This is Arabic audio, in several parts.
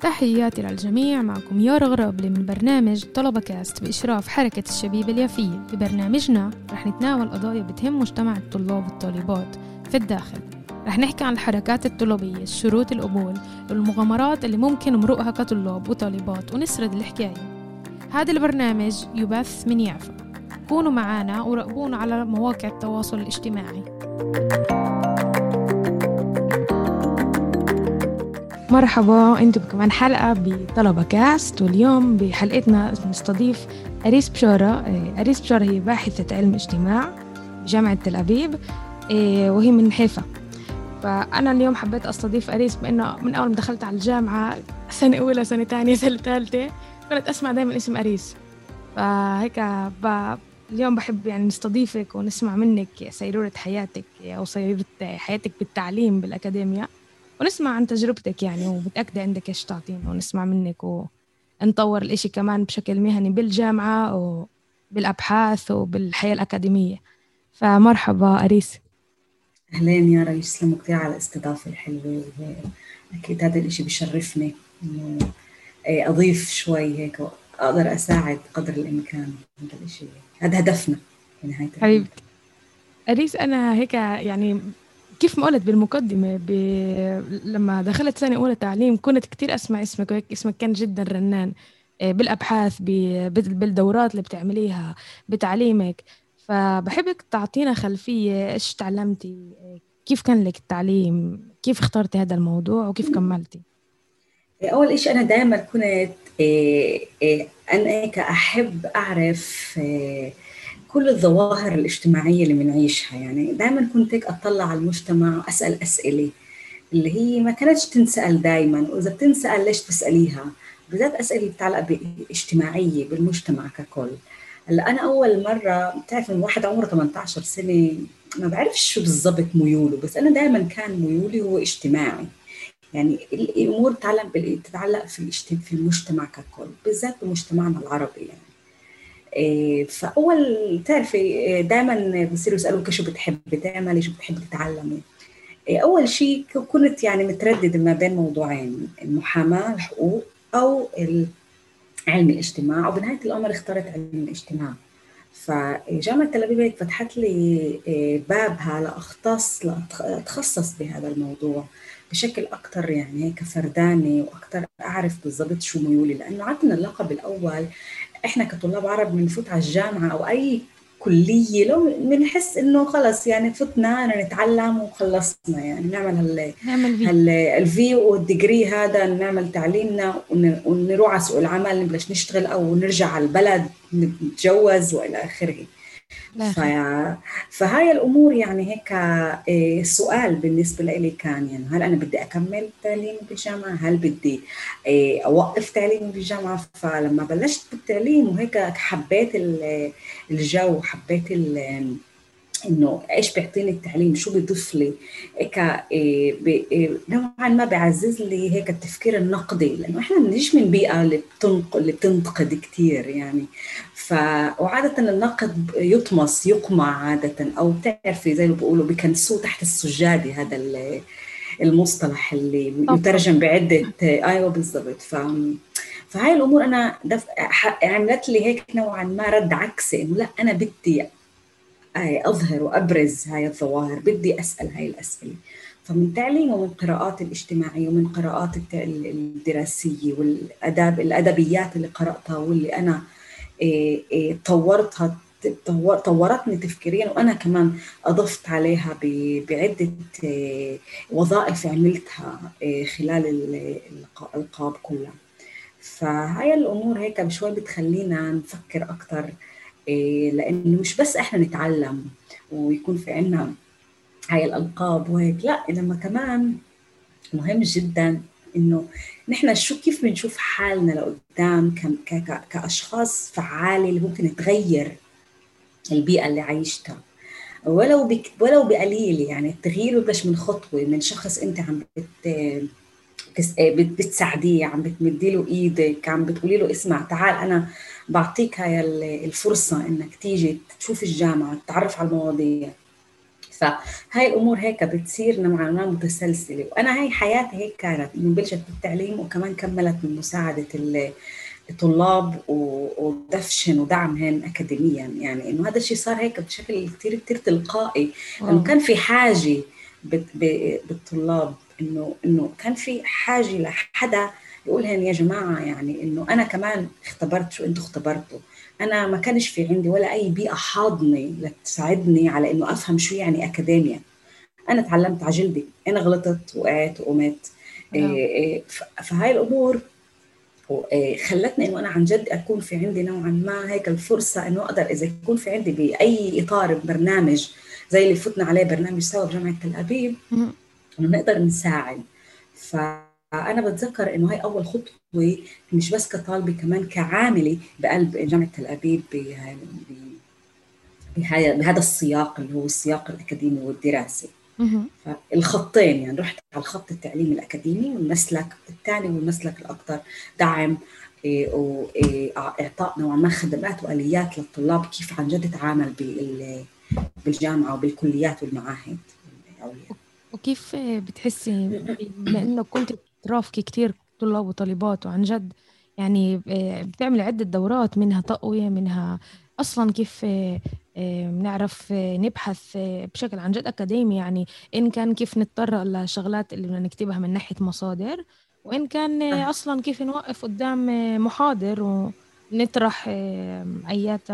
تحياتي للجميع معكم يارا غرابلي من برنامج طلبة كاست بإشراف حركة الشبيب اليافية. ببرنامجنا رح نتناول قضايا بتهم مجتمع الطلاب والطالبات. في الداخل رح نحكي عن الحركات الطلابية شروط القبول والمغامرات اللي ممكن نمرقها كطلاب وطالبات ونسرد الحكاية. هذا البرنامج يبث من يافا كونوا معنا وراقبونا على مواقع التواصل الاجتماعي. مرحبا أنتم بكمان حلقة بطلبة كاست واليوم بحلقتنا نستضيف أريس بشارة. أريس بشارة هي باحثة علم اجتماع بجامعة تل أبيب إيه، وهي من حيفا. فأنا اليوم حبيت أستضيف أريس بأنه من أول ما دخلت على الجامعة سنة أولى سنة ثانية سنة ثالثة كنت أسمع دائما اسم أريس. فهيك ب... اليوم بحب يعني نستضيفك ونسمع منك سيرورة حياتك أو سيرورة حياتك بالتعليم بالأكاديميا ونسمع عن تجربتك يعني ومتأكدة عندك إيش تعطينا ونسمع منك ونطور الإشي كمان بشكل مهني بالجامعة وبالأبحاث وبالحياة الأكاديمية. فمرحبا أريس. أهلين يا ريس يسلموا كثير على الاستضافة الحلوة أكيد هذا الإشي بشرفني إنه إيه، أضيف شوي هيك أقدر أساعد قدر الإمكان هذا الإشي. هذا هدفنا في نهاية حبيبتي. أريس أنا هيك يعني كيف ما قلت بالمقدمة ب... لما دخلت سنة أولى تعليم كنت كتير أسمع اسمك وهيك اسمك كان جدا رنان. إيه، بالأبحاث ب... بالدورات اللي بتعمليها بتعليمك. فبحبك تعطينا خلفية إيش تعلمتي؟ كيف كان لك التعليم؟ كيف اخترتي هذا الموضوع؟ وكيف كملتي؟ أول شيء أنا دائما كنت إيه، إيه، أنا أحب أعرف إيه، كل الظواهر الاجتماعية اللي بنعيشها. يعني دائما كنت هيك أطلع على المجتمع وأسأل أسئلة اللي هي ما كانتش تنسأل دائما وإذا بتنسأل ليش تسأليها بالذات أسئلة بتتعلق باجتماعية بالمجتمع ككل. هلأ أنا أول مرة بتعرف إن واحد عمره 18 سنة ما بعرفش شو بالضبط ميوله بس أنا دائما كان ميولي هو اجتماعي. يعني الأمور تتعلق تتعلق في في المجتمع ككل بالذات بمجتمعنا العربي يعني. إيه، فأول بتعرفي إيه، دائما بصيروا يسألوك شو بتحبي تعملي شو بتحبي تتعلمي؟ إيه، أول شيء كنت يعني مترددة ما بين موضوعين المحاماة الحقوق أو علم الاجتماع. وبنهاية الأمر اخترت علم الاجتماع. فجامعة تل أبيب هيك فتحت لي بابها لأختص لأتخصص بهذا الموضوع. بشكل أكثر يعني هيك فرداني وأكثر أعرف بالضبط شو ميولي. لأنه عندنا اللقب الأول إحنا كطلاب عرب بنفوت على الجامعة أو أي كلية لو بنحس إنه خلص يعني فتنا نتعلم وخلصنا يعني نعمل هال نعمل هال الفي والديجري هذا نعمل تعليمنا ونروح على سوق العمل نبلش نشتغل أو نرجع على البلد نتجوز وإلى آخره. في... فهاي الأمور يعني هيك إيه، سؤال بالنسبة لي كان يعني هل أنا بدي أكمل تعليمي بالجامعة؟ هل بدي إيه، أوقف تعليمي بالجامعة؟ فلما بلشت بالتعليم وهيك حبيت الجو حبيت إنه إيش بيعطيني التعليم؟ شو بيضيف لي؟ هيك إيه، إيه، نوعا ما بيعزز لي هيك التفكير النقدي لأنه إحنا بنجي من بيئة اللي بتنقد اللي بتنتقد كثير يعني. ف وعاده النقد يطمس يقمع عاده أو بتعرفي زي ما بيقولوا بكنسوه تحت السجادة هذا المصطلح اللي يترجم بعدة أيوه بالضبط. ف فهاي الأمور أنا دف... عملت لي هيك نوعا ما رد عكسي إنه لا أنا بدي أظهر وأبرز هاي الظواهر بدي أسأل هاي الأسئلة. فمن تعليم ومن قراءات الاجتماعية ومن قراءات الدراسية والأداب الأدبيات اللي قرأتها واللي أنا إيه، إيه، طورتها طورتني تفكيريا وأنا كمان أضفت عليها بعدة إيه، وظائف عملتها خلال الألقاب كلها. فهاي الأمور هيك بشوي بتخلينا نفكر أكثر لأنه مش بس إحنا نتعلم ويكون في عنا هاي الألقاب وهيك لا لما كمان مهم جدا إنه نحن شو كيف بنشوف حالنا لقدام كأشخاص فعالة اللي ممكن تغير البيئة اللي عايشتها. ولو بك ولو بقليل يعني التغيير ببلش من خطوة من شخص أنت عم بت بتساعديه عم بتمدي له إيدك عم بتقولي له اسمع تعال أنا بعطيك هاي الفرصة إنك تيجي تشوف الجامعة تتعرف على المواضيع. فهاي الأمور هيك بتصير نوعا ما متسلسلة. وأنا هاي حياتي هيك كانت إنه بلشت بالتعليم وكمان كملت من مساعدة الطلاب ودفشن ودعمهن اكاديميا. يعني إنه هذا الشيء صار هيك بشكل كثير كثير تلقائي. إنه كان في حاجة بالطلاب. انه إنه كان في حاجة لحدا يقول لهم يا جماعة يعني إنه أنا كمان اختبرت شو أنتم اختبرتوا. أنا ما كانش في عندي ولا أي بيئة حاضنة لتساعدني على إنه أفهم شو يعني أكاديميا. أنا تعلمت على جلدي. أنا غلطت وقعت وقمت. نعم. إيه، إيه، فهاي الأمور إيه، خلتني إنه أنا عن جد أكون في عندي نوعا ما هيك الفرصة إنه أقدر إذا يكون في عندي بأي إطار برنامج زي اللي فتنا عليه برنامج سوا بجامعة تل أبيب إنه نقدر نساعد. ف أنا بتذكر إنه هاي أول خطوة مش بس كطالبة كمان كعاملة بقلب جامعة تل أبيب بهذا السياق اللي هو السياق الأكاديمي والدراسي. فالخطين يعني رحت على الخط التعليمي الأكاديمي والمسلك الثاني والمسلك الأكثر دعم إيه، واعطاء نوعا ما خدمات وآليات للطلاب كيف عن جد تتعامل بالجامعة وبالكليات والمعاهد. وكيف بتحسي؟ بما كنت ترافقي كثير طلاب وطالبات وعن جد يعني آه، بتعملي عدة دورات منها تقوية منها أصلا كيف بنعرف آه، آه، نبحث بشكل عن جد أكاديمي. يعني إن كان كيف نتطرق للشغلات اللي بدنا نكتبها من ناحية مصادر وإن كان أصلا كيف نوقف قدام محاضر ونطرح أيات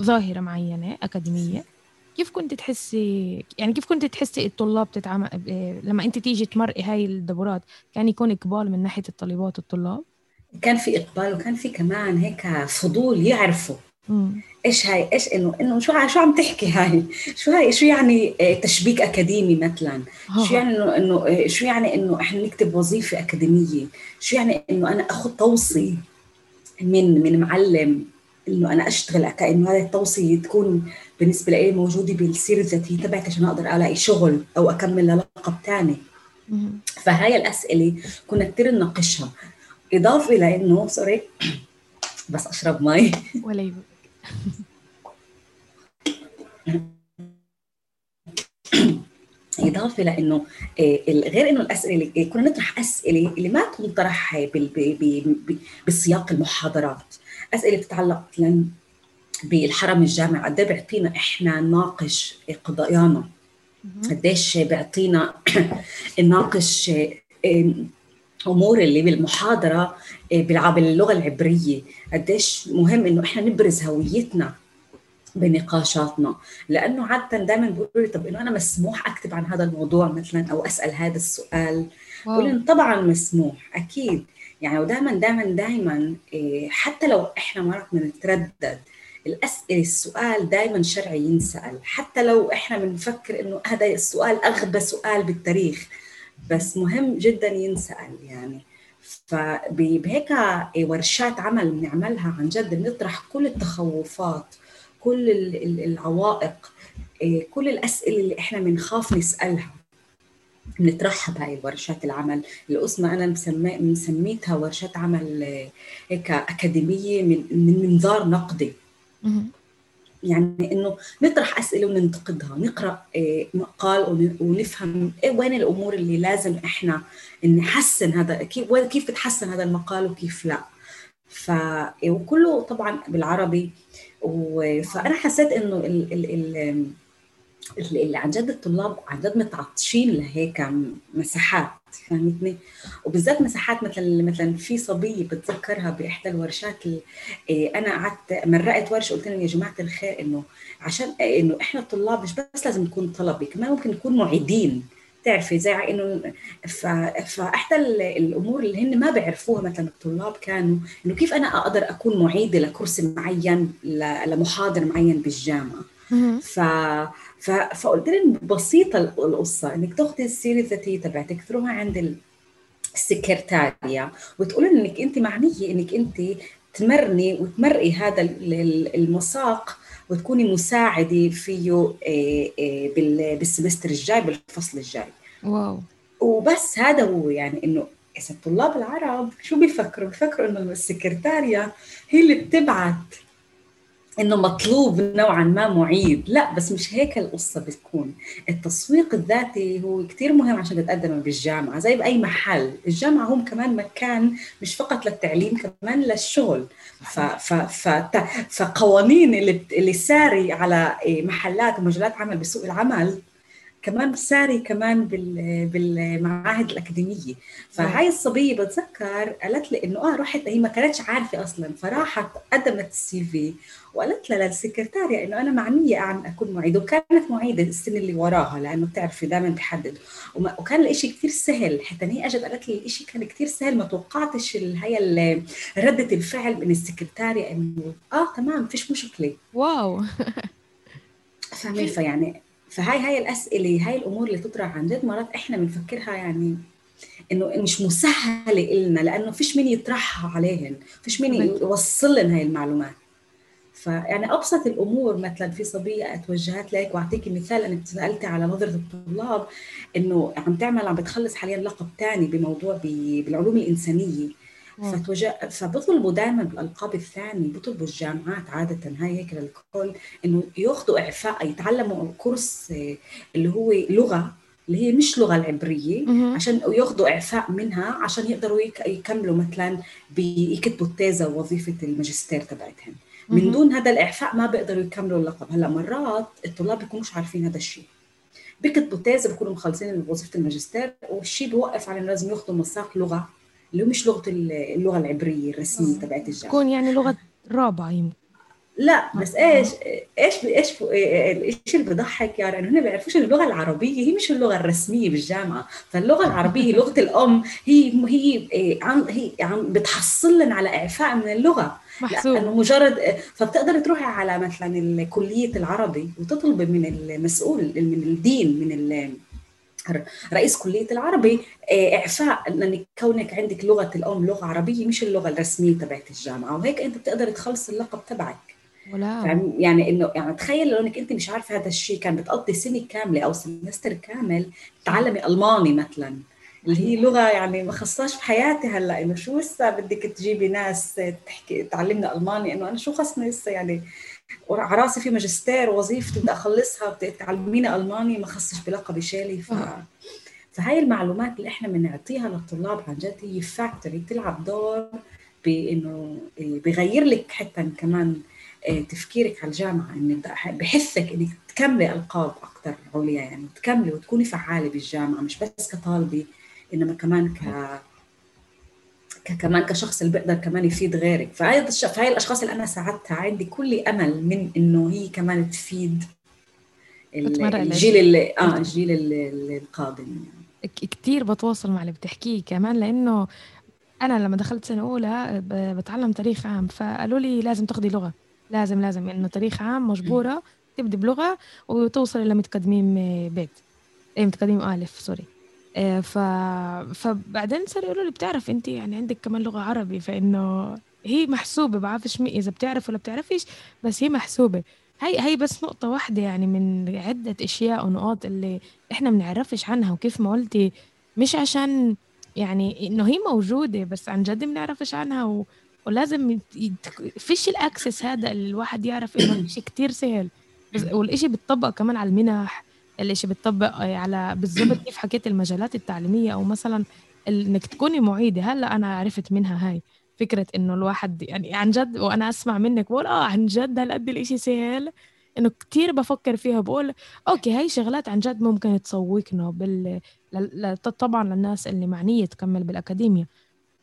ظاهرة معينة أكاديمية. كيف كنت تحسي يعني كيف كنت تحسي الطلاب تتعامل لما أنت تيجي تمرقي هاي الدورات كان يكون إقبال من ناحية الطالبات والطلاب؟ كان في إقبال وكان في كمان هيك فضول يعرفوا. مم. إيش هاي إيش انه إنه شو شو عم تحكي هاي؟ شو هاي شو يعني آه، تشبيك أكاديمي مثلا؟ شو يعني انه إنه آه، شو يعني إنه إحنا نكتب وظيفة أكاديمية؟ شو يعني إنه أنا أخذ توصي من من معلم؟ إنه أنا أشتغل كانه هذه التوصية تكون بالنسبة لي موجودة بالسيرة الذاتية تبعتي عشان أقدر ألاقي شغل أو أكمل للقب ثاني فهاي الأسئلة كنا كثير نناقشها. إضافة لإنه سوري بس أشرب مي ولا إضافة لإنه آه، غير إنه الأسئلة اللي كنا نطرح أسئلة اللي ما تنطرح بسياق المحاضرات. أسئلة بتتعلق مثلا بالحرم الجامع قد إيه بيعطينا إحنا نناقش قضايانا قديش بيعطينا نناقش أمور اللي بالمحاضرة باللغة العبرية. قديش مهم إنه إحنا نبرز هويتنا بنقاشاتنا. لأنه عادة دائما بيقولوا لي طب إنه أنا مسموح أكتب عن هذا الموضوع مثلا أو أسأل هذا السؤال؟ بقول طبعا مسموح أكيد. يعني ودائما دائما دائما إيه، حتى لو إحنا مرات بنتردد الأسئلة السؤال دائما شرعي ينسأل. حتى لو إحنا بنفكر إنه هذا السؤال أغبى سؤال بالتاريخ بس مهم جدا ينسأل يعني. فبهيك ورشات عمل بنعملها عن جد بنطرح كل التخوفات كل العوائق إيه، كل الأسئلة اللي إحنا بنخاف نسألها. بنترحب هاي الورشات العمل. القسمة أنا مسمي مسميتها ورشات عمل آه، هيك أكاديمية من منظار نقدي. يعني إنه نطرح أسئلة وننتقدها نقرأ آه، مقال ونفهم إيه وين الأمور اللي لازم إحنا نحسن هذا كيف كيف بتحسن هذا المقال وكيف لا. ف وكله طبعا بالعربي فأنا حسيت إنه ال ال ال اللي عن جد الطلاب عن جد متعطشين لهيك مساحات فهمتني؟ وبالذات مساحات مثلا مثلا في صبية بتذكرها بإحدى الورشات إيه، أنا قعدت مرقت ورشة قلت لهم يا جماعة الخير إنه عشان إنه إحنا الطلاب مش بس لازم نكون طلبة كمان ممكن نكون معيدين تعرفي زي إنه فإحدى الأمور اللي هن ما بيعرفوها مثلا الطلاب كانوا إنه كيف أنا أقدر أكون معيدة لكرسي معين لمحاضر معين بالجامعة؟ ف ف... فقلت لهم بسيطة القصة إنك تاخذي السيره الذاتيه تبعتك تروحي عند السكرتاريا وتقولي إنك أنت معنية إنك أنت تمرني وتمرقي هذا المساق وتكوني مساعدة فيه آه، آه، بالسمستر الجاي بالفصل الجاي. واو. وبس هذا هو يعني إنه إذا الطلاب العرب شو بيفكروا؟ بيفكروا إنه السكرتاريا هي اللي بتبعت إنه مطلوب نوعا ما معيد لا بس مش هيك القصة بتكون. التسويق الذاتي هو كثير مهم عشان تتقدم بالجامعة زي بأي محل. الجامعة هم كمان مكان مش فقط للتعليم كمان للشغل. ف ف ف فقوانين اللي اللي ساري على محلات ومجالات عمل بسوق العمل كمان ساري كمان بالمعاهد الأكاديمية. فهاي الصبية بتذكر قالت لي إنه آه رحت هي ما كانتش عارفة أصلا فراحت قدمت السي في وقالت لها للسكرتارية إنه أنا معنيه عن أكون معيدة؟ وكانت معيدة السنة اللي وراها لأنه بتعرفي دائما بحدد وكان الإشي كثير سهل حتى هي أجت قالت لي الإشي كان كثير سهل ما توقعتش هي ردة الفعل من السكرتارية إنه آه تمام فيش مشكلة. واو. فاهمين فيعني فهاي هاي الأسئلة هاي الأمور اللي تطرح عن جد مرات إحنا بنفكرها يعني إنه مش مسهلة إلنا لأنه فيش مين يطرحها عليهن فيش مين يوصل لنا هاي المعلومات. فيعني أبسط الأمور مثلا في صبية توجهت لك واعطيكي مثال انك سألتي على نظرة الطلاب إنه عم تعمل عم بتخلص حاليا لقب ثاني بموضوع بالعلوم الإنسانية. فبطلبوا دائما بالألقاب الثانية بيطلبوا الجامعات عادة. هاي هيك للكل إنه ياخذوا إعفاء يتعلموا كورس آه، اللي هو لغة اللي هي مش لغة العبرية عشان ياخذوا إعفاء منها عشان يقدروا يكملوا مثلا بيكتبوا التيزا ووظيفة الماجستير تبعتهم. من دون هذا الإعفاء ما بيقدروا يكملوا اللقب. هلأ مرات الطلاب بيكونوش عارفين هذا الشيء. بيكتبوا تيزا بيكونوا مخلصين وظيفة الماجستير والشيء بيوقف على لازم ياخذوا مساق لغة. اللي هو مش لغة اللغة العبرية الرسمية تبعت الجامعة. تكون يعني لغة رابعة يمكن. لا بس إيش إيش إيش الشيء اللي بضحك؟ يعني إنه هن بيعرفوش اللغة العربية هي مش اللغة الرسمية بالجامعة. فاللغة العربية لغة الأم هي هي عم هي عم بتحصل لنا على إعفاء من اللغة. محسوب. لأنه مجرد فبتقدر تروحي على مثلا كليه العربي وتطلبي من المسؤول من الدين من رئيس كلية العربي آه، إعفاء انك كونك عندك لغة الأم لغة عربية مش اللغة الرسمية تبعت الجامعة وهيك أنت بتقدر تخلص اللقب تبعك. يعني إنه يعني تخيل لو إنك أنت مش عارفة هذا الشيء كان بتقضي سنة كاملة أو سمستر كامل تعلمي ألماني مثلا اللي هي لغة يعني ما خصهاش بحياتي هلأ إنه شو لسه بدك تجيبي ناس تحكي تعلمنا ألماني؟ إنه أنا شو خصني لسه يعني؟ على راسي في ماجستير وظيفتي بدي أخلصها بدي تعلميني ألماني ما خصش بلقبي شالي. ف فهاي المعلومات اللي إحنا بنعطيها للطلاب عن جد هي فاكتوري بتلعب دور بإنه بغير لك حتى كمان آه، تفكيرك على الجامعة. انه بحثك إنك تكملي ألقاب أكثر عليا يعني تكملي وتكوني فعالة بالجامعة مش بس كطالبة إنما كمان ك كمان كشخص اللي بيقدر كمان يفيد غيرك. فهي فهي الأشخاص اللي أنا ساعدتها عندي كل أمل من إنه هي كمان تفيد الجيل اللي آه الجيل القادم. يعني. كثير بتواصل مع اللي بتحكيه كمان لأنه أنا لما دخلت سنة أولى بتعلم تاريخ عام فقالوا لي لازم تاخذي لغة. لازم لازم إنه تاريخ عام مجبورة تبدي بلغة وتوصلي لمتقدمين بيت. إيه متقدمين الف سوري. ف... فبعدين صار يقولوا لي بتعرف انت يعني عندك كمان لغة عربي فإنه هي محسوبة بعرفش إذا بتعرف ولا بتعرفيش بس هي محسوبة. هي هي بس نقطة واحدة يعني من عدة أشياء ونقاط اللي إحنا بنعرفش عنها وكيف ما قلتي مش عشان يعني إنه هي موجودة بس عن جد بنعرفش عنها و... ولازم يت... فيش الاكسس هذا اللي الواحد يعرف إنه الشيء كتير سهل. والشيء بيتطبق كمان على المنح الاشي بتطبق على بالضبط كيف حكيت المجالات التعليمية أو مثلا إنك تكوني معيدة. هلأ أنا عرفت منها هاي فكرة إنه الواحد يعني عن جد وأنا أسمع منك بقول آه عن جد هالقد الإشي سهل. إنه كتير بفكر فيها بقول أوكي هاي شغلات عن جد ممكن تسوقنا بال طبعا للناس اللي معنية تكمل بالأكاديميا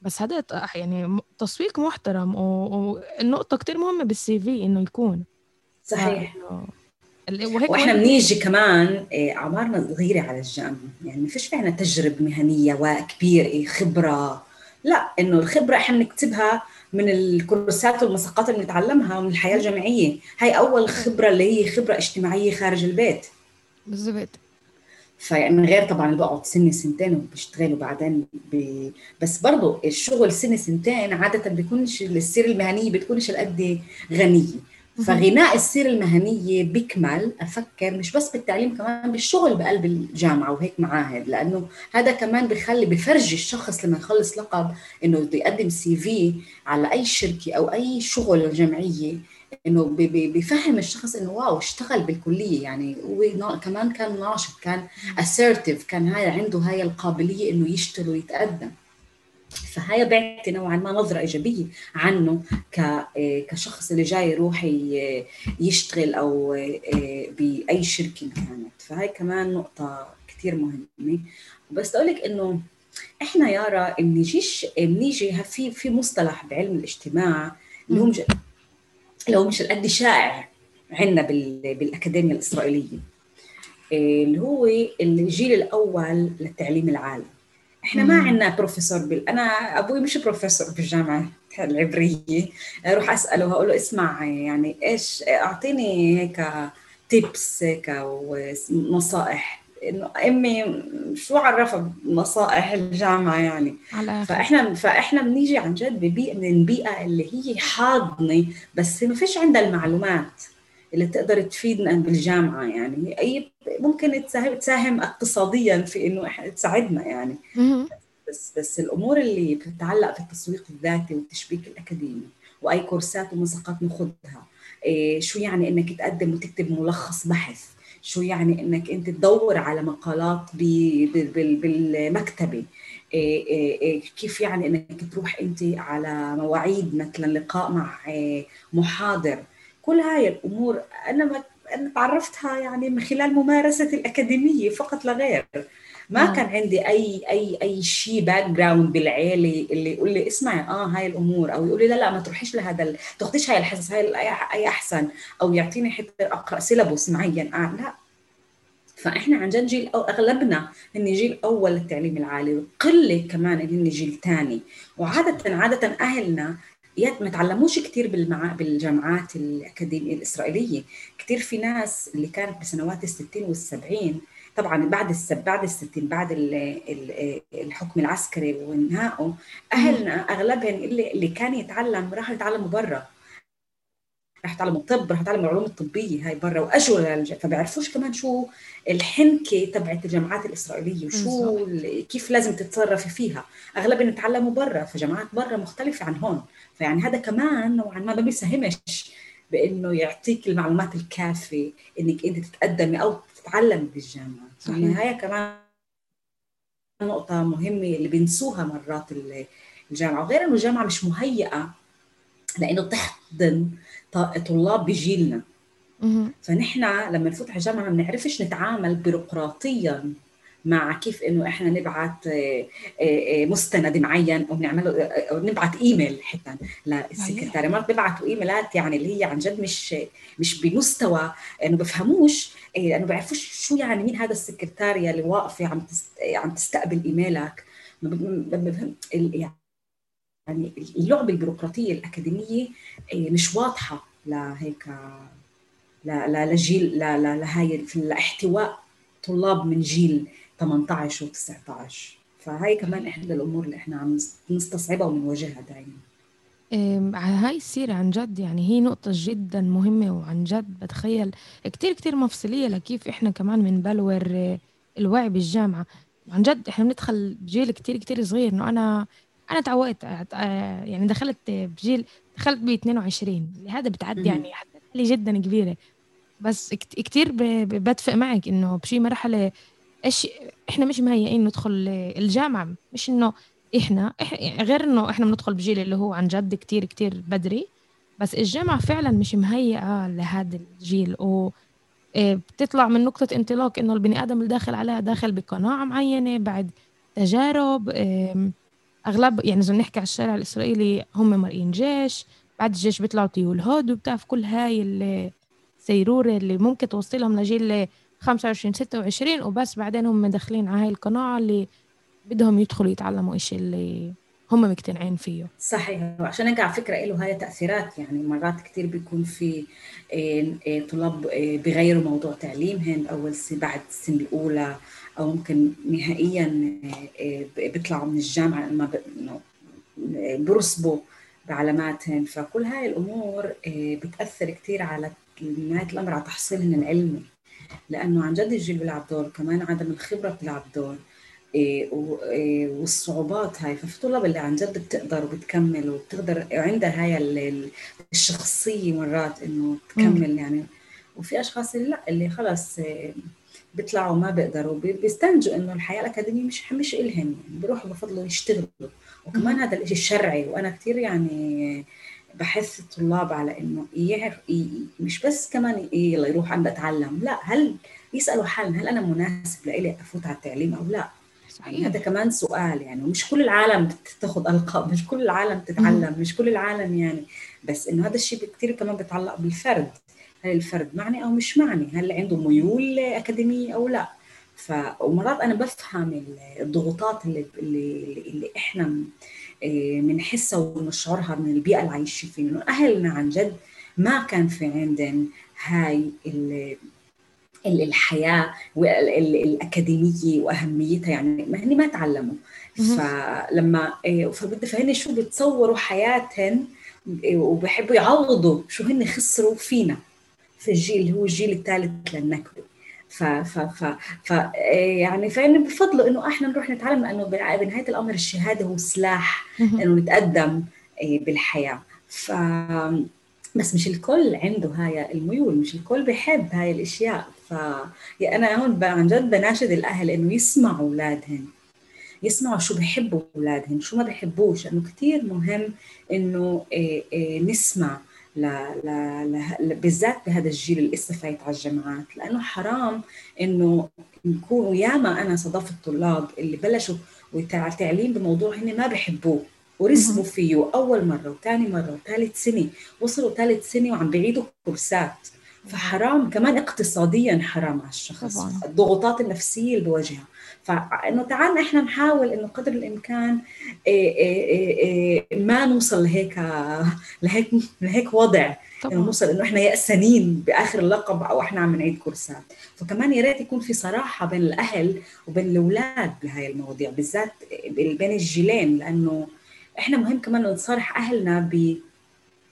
بس هذا يعني تسويق محترم والنقطة كتير مهمة بالسي في إنه يكون. صحيح. وهيك وإحنا بنيجي كمان إيه، أعمارنا صغيرة على الجامعة. يعني ما فيش في عنا تجربة مهنية وكبيره إيه، خبرة. لا إنه الخبرة إحنا بنكتبها من الكورسات والمساقات اللي بنتعلمها من الحياة الجامعية. هاي أول خبرة اللي هي خبرة اجتماعية خارج البيت. بالضبط. فيعني غير طبعا اللي بقعد سنة سنتين وبشتغل وبعدين ب... بس برضه الشغل سنة سنتين عادة بيكونش السيرة المهنية بتكونش قد غنية. فغناء السيرة المهنية بيكمل أفكر مش بس بالتعليم كمان بالشغل بقلب الجامعة وهيك معاهد لأنه هذا كمان بخلي بفرجي الشخص لما يخلص لقب إنه بده يقدم CV على أي شركة أو أي شغل جمعية إنه بيفهم الشخص إنه wow اشتغل بالكلية يعني. هو كمان كان ناشط كان assertive كان هاي عنده هاي القابلية إنه يشتغل ويتقدم. فهاي بيعطي نوعا ما نظرة إيجابية عنه كشخص اللي جاي يروح يشتغل أو بأي شركة كانت. فهاي كمان نقطة كثير مهمة. بس أقول لك إنه إحنا يارا بنجيش بنيجي في في مصطلح بعلم الاجتماع اللي هو مش اللي هو مش قد شائع عندنا بالأكاديمية الإسرائيلية. اللي هو الجيل الأول للتعليم العالي إحنا ما عندنا بروفيسور بال... أنا أبوي مش بروفيسور بالجامعة العبرية. أروح أسأله وأقول له اسمع يعني إيش أعطيني هيك تيبس هيك ونصائح. إنه أمي شو عرفها بنصائح الجامعة يعني؟ على فإحنا فإحنا بنيجي عن جد ببيئة من بيئه اللي هي حاضنة بس ما فيش عندها المعلومات. اللي تقدر تفيدنا بالجامعة يعني. أي ممكن تساهم, تساهم اقتصاديا في إنه تساعدنا يعني. بس بس الأمور اللي بتتعلق في التسويق الذاتي والتشبيك الأكاديمي وأي كورسات ومساقات ناخذها إيه شو يعني إنك تقدم وتكتب ملخص بحث؟ شو يعني إنك أنت تدور على مقالات بالمكتبة؟ إيه إيه إيه كيف يعني إنك تروح أنت على مواعيد مثلا لقاء مع محاضر؟ كل هاي الأمور أنا ما أنا تعرفتها يعني من خلال ممارسة الأكاديمية فقط لا غير. ما آه. كان عندي اي اي أي شيء background بالعيلة اللي يقول لي اسمعي آه هاي الأمور. أو يقول لي لا لا ما تروحيش لهذا تاخذيش هاي الحصص هاي اي أحسن. أو يعطيني حتى أقرأ syllabus معين. آه لا. فإحنا عن جد جيل أو أغلبنا هن جيل أول للتعليم العالي وقلة كمان هن جيل ثاني وعاده عادة أهلنا ما تعلموش كثير بالمع... بالجامعات الأكاديمية الإسرائيلية. كثير في ناس اللي كانت بسنوات الستين والسبعين طبعا بعد السب بعد الستين بعد ال الحكم العسكري وانهائه أهلنا اغلبهم اللي اللي كان يتعلم راح يتعلموا برا. راح يتعلموا الطب راح يتعلموا العلوم الطبية هاي برا وأجوا فبيعرفوش كمان شو الحنكة تبعت الجامعات الإسرائيلية وشو كيف لازم تتصرفي فيها. أغلبهم تعلموا برا فجامعات برا مختلفة عن هون. فيعني هذا كمان نوعا ما ما بيساهمش بإنه يعطيك المعلومات الكافية إنك أنت تتقدمي أو تتعلمي بالجامعة. يعني هاي كمان نقطة مهمة اللي بينسوها مرات الجامعة. وغير إنه الجامعة مش مهيئة لإنه تحضن طلاب بجيلنا. فنحن لما نفوت على الجامعة ما بنعرفش نتعامل بيروقراطيا مع كيف إنه إحنا نبعث آه، آه، آه، مستند معين أو نعمله أو نبعث إيميل حتى. للسكرتاري مرات بيبعثوا إيميلات يعني اللي هي عن جد مش مش بمستوى إنه بفهموش انه بيعرفوش شو يعني مين هذا السكرتاريا اللي واقفة عم عم تستقبل إيميلك. يعني اللعبة البيروقراطية الأكاديمية مش واضحة لهيك لجيل لهي في الاحتواء طلاب من جيل 18 و19 فهي كمان إحدى الأمور اللي إحنا عم نستصعبها وبنواجهها دائما على هاي السيرة عن جد يعني هي نقطة جدا مهمة وعن جد بتخيل كتير كتير مفصلية لكيف إحنا كمان بنبلور آه، الوعي بالجامعة. عن جد إحنا بندخل بجيل كتير كتير صغير إنه أنا أنا تعودت آه، يعني دخلت بجيل دخلت ب 22 هذا بتعدي يعني لي جدا كبيرة. بس كتير بتفق معك إنه بشي مرحلة إيش إحنا مش مهيئين ندخل الجامعة. مش إنه إحنا غير إنه إحنا بندخل بجيل اللي هو عن جد كتير كتير بدري. بس الجامعة فعلا مش مهيئة لهذا الجيل. و إيه، بتطلع من نقطة انطلاق إنه البني آدم اللي داخل عليها داخل بقناعة معينة بعد تجارب أغلب يعني إذا نحكي على الشارع الإسرائيلي هم مرئين جيش بعد الجيش بيطلعوا طيول هود وبتعرف كل هاي السيرورة اللي ممكن توصلهم لجيل 25 26 وبس بعدين هم داخلين على هاي القناعة اللي بدهم يدخلوا يتعلموا إشي اللي هم مقتنعين فيه. صحيح. وعشان هيك على فكرة له هاي تأثيرات يعني مرات كثير بيكون في آه، آه، طلاب آه، بغيروا موضوع تعليمهم. أول سنه بعد السنة الأولى أو ممكن نهائيا بيطلعوا من الجامعة لما برسبوا بعلاماتهم. فكل هاي الأمور بتأثر كثير على نهاية الأمر على تحصيلهم العلمي. لأنه عن جد الجيل بيلعب دور كمان عدم الخبرة بتلعب دور والصعوبات هاي. ففي طلاب اللي عن جد بتقدر وبتكمل وبتقدر عندها هاي الشخصية مرات إنه تكمل يعني. وفي أشخاص اللي لأ اللي خلص بيطلعوا ما بيقدروا بيستنتجوا إنه الحياة الأكاديمية مش مش إلهم يعني بيروحوا بفضلوا يشتغلوا. وكمان هذا الشيء الشرعي وأنا كثير يعني بحث الطلاب على إنه يعرف مش بس كمان يلا يروح عند اتعلم لا هل يسألوا حالهم هل أنا مناسب لإلي أفوت على التعليم أو لا؟ صحيح. يعني هذا كمان سؤال يعني ومش كل العالم بتاخذ ألقاب مش كل العالم تتعلم مش كل العالم يعني. بس إنه هذا الشيء كثير كمان بيتعلق بالفرد. هل الفرد معني أو مش معني؟ هل عنده ميول أكاديمية أو لا؟ ف ومرات أنا بفهم الضغوطات اللي اللي, اللي إحنا بنحسها ونشعرها من البيئة اللي عايشين فيها. انه أهلنا عن جد ما كان في عندهم هاي الحياة الأكاديمية وأهميتها. يعني ما هني ما تعلموا. فلما فبدي فهن شو بتصوروا حياتهم وبحبوا يعوضوا شو هن خسروا فينا. في الجيل اللي هو الجيل الثالث للنكبة. ف ف ف ف يعني فإن بفضله إنه إحنا نروح نتعلم لأنه بنهاية الأمر الشهادة هو سلاح إنه نتقدم بالحياة. ف بس مش الكل عنده هاي الميول مش الكل بحب هاي الأشياء. ف يعني أنا هون عن جد بناشد الأهل إنه يسمعوا اولادهم يسمعوا شو بحبوا اولادهم شو ما بحبوش لأنه كثير مهم إنه نسمع. ل... ل... ل... بالذات بهذا الجيل اللي لسه فايت على الجامعات. لأنه حرام إنه نكون ياما أنا صادفت الطلاب اللي بلشوا تعليم بموضوع هن ما بحبوه ورسبوا فيه أول مرة وثاني مرة وثالث سنة. وصلوا ثالث سنة وعم بيعيدوا كورسات. فحرام كمان اقتصاديا حرام على الشخص. طبعا. الضغوطات النفسية اللي بواجهها. فانه تعال إحنا نحاول إنه قدر الإمكان إيه إيه إيه ما نوصل لهيك لهيك لهيك وضع طبعا. نوصل إنه إحنا يأسانين بآخر اللقب أو إحنا عم نعيد كورسات فكمان يا ريت يكون في صراحة بين الأهل وبين الأولاد بهاي المواضيع بالذات بين الجيلين لأنه إحنا مهم كمان نصارح أهلنا ب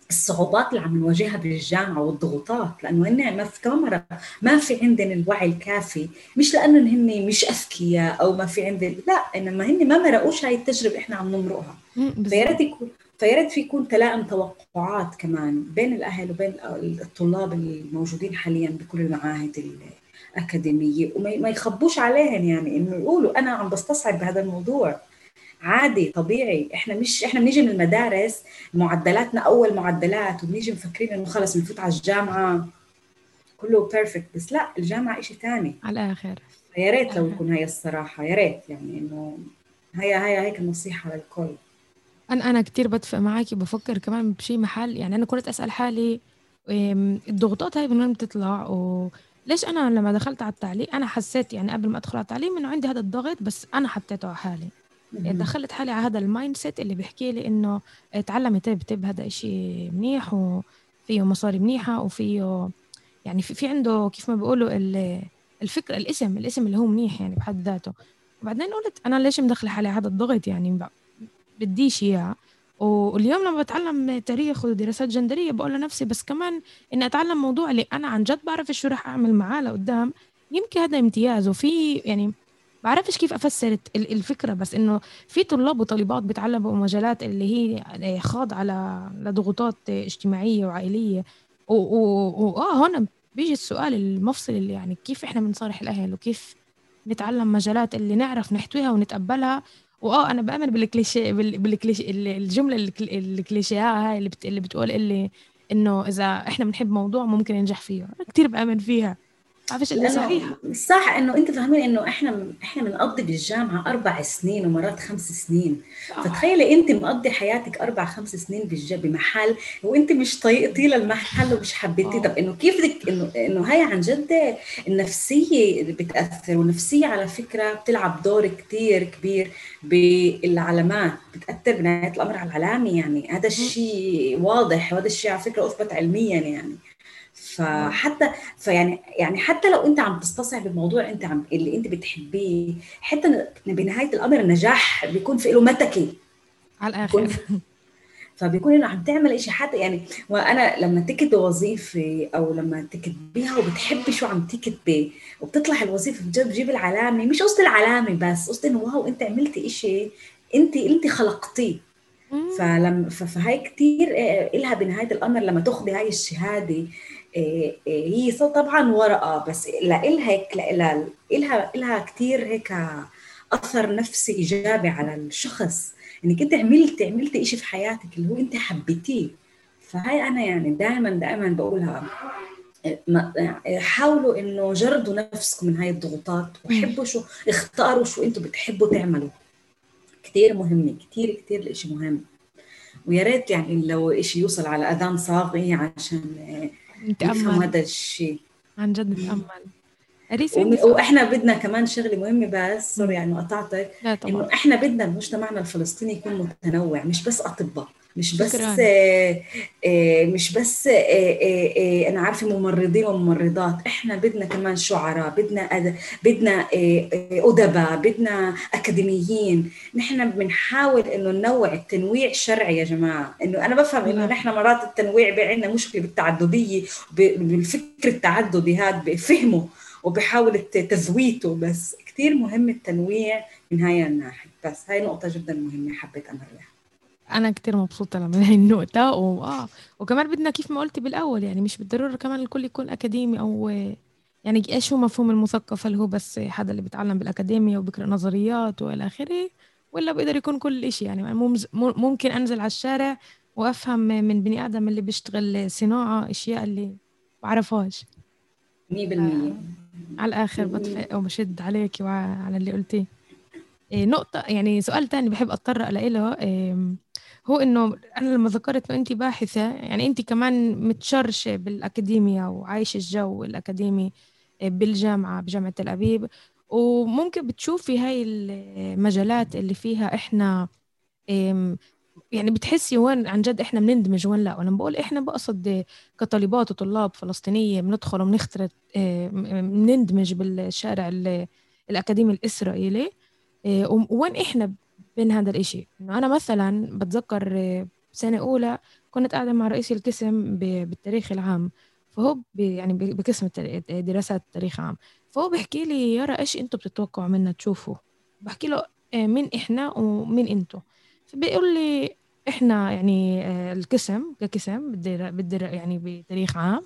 الصعوبات اللي عم نواجهها بالجامعة والضغوطات لأنه هن ما كمان مره ما في عندنا الوعي الكافي. مش لأنه هن مش أذكياء أو ما في عندنا لا إنما هن ما مرقوش هاي التجربة إحنا عم نمرقها. فيا ريت يكون فيا ريت في يكون تلائم توقعات كمان بين الأهل وبين الطلاب الموجودين حاليا بكل المعاهد الأكاديمية وما يخبوش عليهم يعني إنه يقولوا أنا عم بستصعب بهذا الموضوع. عادي طبيعي. إحنا مش إحنا بنيجي من المدارس معدلاتنا أول معدلات وبنيجي مفكرين إنه خلص بنفوت على الجامعة. كله perfect بس لا الجامعة شيء ثاني على الآخر يا ريت لو يكون هي الصراحة يا ريت يعني إنه هي هي هيك النصيحة للكل. أنا أنا كثير بتفق معك بفكر كمان بشيء محل. يعني أنا كنت أسأل حالي الضغوطات هاي من وين بتطلع؟ وليش أنا لما دخلت على التعليم أنا حسيت يعني قبل ما أدخل على التعليم إنه عندي هذا الضغط بس أنا حطيته على حالي. دخلت حالي على هذا ال mindset اللي بيحكي لي إنه تعلمي طب طب هذا إشي منيح وفيه مصاري منيحة وفيه يعني في, عنده كيف ما بيقولوا الفكرة الاسم الاسم اللي هو منيح يعني بحد ذاته. وبعدين قلت أنا ليش مدخله حالي هذا الضغط يعني بديش إياه. واليوم لما بتعلم تاريخ ودراسات جندرية بقول لنفسي بس كمان إني أتعلم موضوع اللي أنا عن جد بعرف شو رح أعمل معاه لقدام. يمكن هذا امتياز وفي يعني بعرفش كيف افسر الفكرة بس إنه في طلاب وطالبات بيتعلموا مجالات اللي هي خاضعة لضغوطات اجتماعية وعائلية. واه هون بيجي السؤال المفصل اللي يعني كيف إحنا بنصارح الأهل وكيف نتعلم مجالات اللي نعرف نحتويها ونتقبلها. واه أنا بآمن بالكليشيه بالكليشيه الجملة الكليشيه هاي اللي, بت... اللي بتقول اللي إنه إذا إحنا بنحب موضوع ممكن ننجح فيه كثير بآمن فيها. بعرفش اللي صحيح صح إنه أنت فاهمين إنه إحنا إحنا بنقضي بالجامعة أربع سنين ومرات خمس سنين. آه. فتخيلي أنت مقضي حياتك أربع خمس سنين بمحل وأنت مش طايقتي المحل ومش حبيتيه. طب إنه كيف بدك إنه إنه هاي عن جد النفسية بتأثر والنفسية على فكرة بتلعب دور كثير كبير بالعلامات بتأثر بنهاية الأمر على العلامة يعني. هذا الشيء واضح وهذا الشيء على فكرة أثبت علميا يعني. فحتى فيعني يعني حتى لو انت عم تستصعب الموضوع انت عم اللي انت بتحبيه حتى بنهاية الأمر النجاح بيكون في له متكي. على الآخر. فبيكون إنه عم تعمل إشي حتى يعني وأنا لما تكتب وظيفه أو لما تكتبيها وبتحبي شو عم تكتبي وبتطلع الوظيفة بجد بجيب العلامة مش قصدي العلامة بس قصدي إنه واو أنت عملتي إشي أنت أنت خلقتيه. فلما فهي كثير إلها بنهاية الأمر لما تاخذي هاي الشهادة. هي طبعا ورقة بس لإلها هيك إلها إلها كثير هيك أثر نفسي إيجابي على الشخص. إنك أنت عملتي عملتي شيء في حياتك اللي هو أنت حبيتيه. فهاي أنا يعني دائما دائما بقولها. حاولوا إنه جردوا نفسكم من هاي الضغوطات وحبوا شو اختاروا شو أنتم بتحبوا تعملوا. كثير مهمه كثير كثير الإشي مهم. ويا ريت يعني لو إشي يوصل على أذان صاغي عشان نفهم هذا الشيء. عن جد نتأمل. وإحنا بدنا كمان شغلة مهمة بس سوري يعني قطعتك. إنه إحنا بدنا مجتمعنا الفلسطيني يكون متنوع مش بس أطباء. مش بس آه آه مش بس آه آه آه أنا عارفة ممرضين وممرضات. إحنا بدنا كمان شعراء بدنا أد... بدنا آه، آه، أدباء بدنا أكاديميين. نحن بنحاول إنه ننوع التنويع شرعي يا جماعة. إنه أنا بفهم إنه نحن مرات التنويع عندنا مشكله بالتعددية بالفكر التعددي هذا بفهمه وبحاول تزويته. بس كثير مهم التنويع من هاي الناحية. بس هاي نقطة جدا مهمة حبيت أمرها. أنا كتير مبسوطة من هاي النقطة وآه وكمان بدنا كيف ما قلتي بالأول يعني مش بالضرورة كمان الكل يكون أكاديمي أو يعني إيش هو مفهوم المثقف؟ هل هو بس حدا اللي بيتعلم بالأكاديمية وبقرأ نظريات وإلى آخره ولا بقدر يكون كل شيء يعني ممكن أنزل على الشارع وأفهم من بني آدم اللي بيشتغل صناعة أشياء اللي بعرفهاش 100% على الآخر بطفئ وبشد عليك وعلى اللي قلتيه. نقطة يعني سؤال تاني بحب أتطرق له إيه هو إنه أنا لما ذكرت إنه أنت باحثة يعني أنت كمان متشرشة بالأكاديمية وعايشة الجو الأكاديمي إيه، بالجامعة بجامعة تل أبيب. وممكن بتشوفي هاي المجالات اللي فيها إحنا يعني بتحسي وين عن جد إحنا بنندمج وين لا. وأنا بقول إحنا بقصد كطالبات وطلاب فلسطينية بندخل وبنختلط آه، بنندمج بالشارع الأكاديمي الإسرائيلي. وين إحنا بين هذا الإشي؟ إنه أنا مثلا بتذكر آه، سنة أولى كنت قاعدة مع رئيس القسم بالتاريخ العام فهو يعني بقسم دراسات التاريخ العام. فهو بيحكي لي يرى إيش أنتم بتتوقعوا منا تشوفوا؟ بحكي له مين إحنا ومين أنتم فبيقول لي إحنا يعني القسم كقسم بدي يعني بتاريخ عام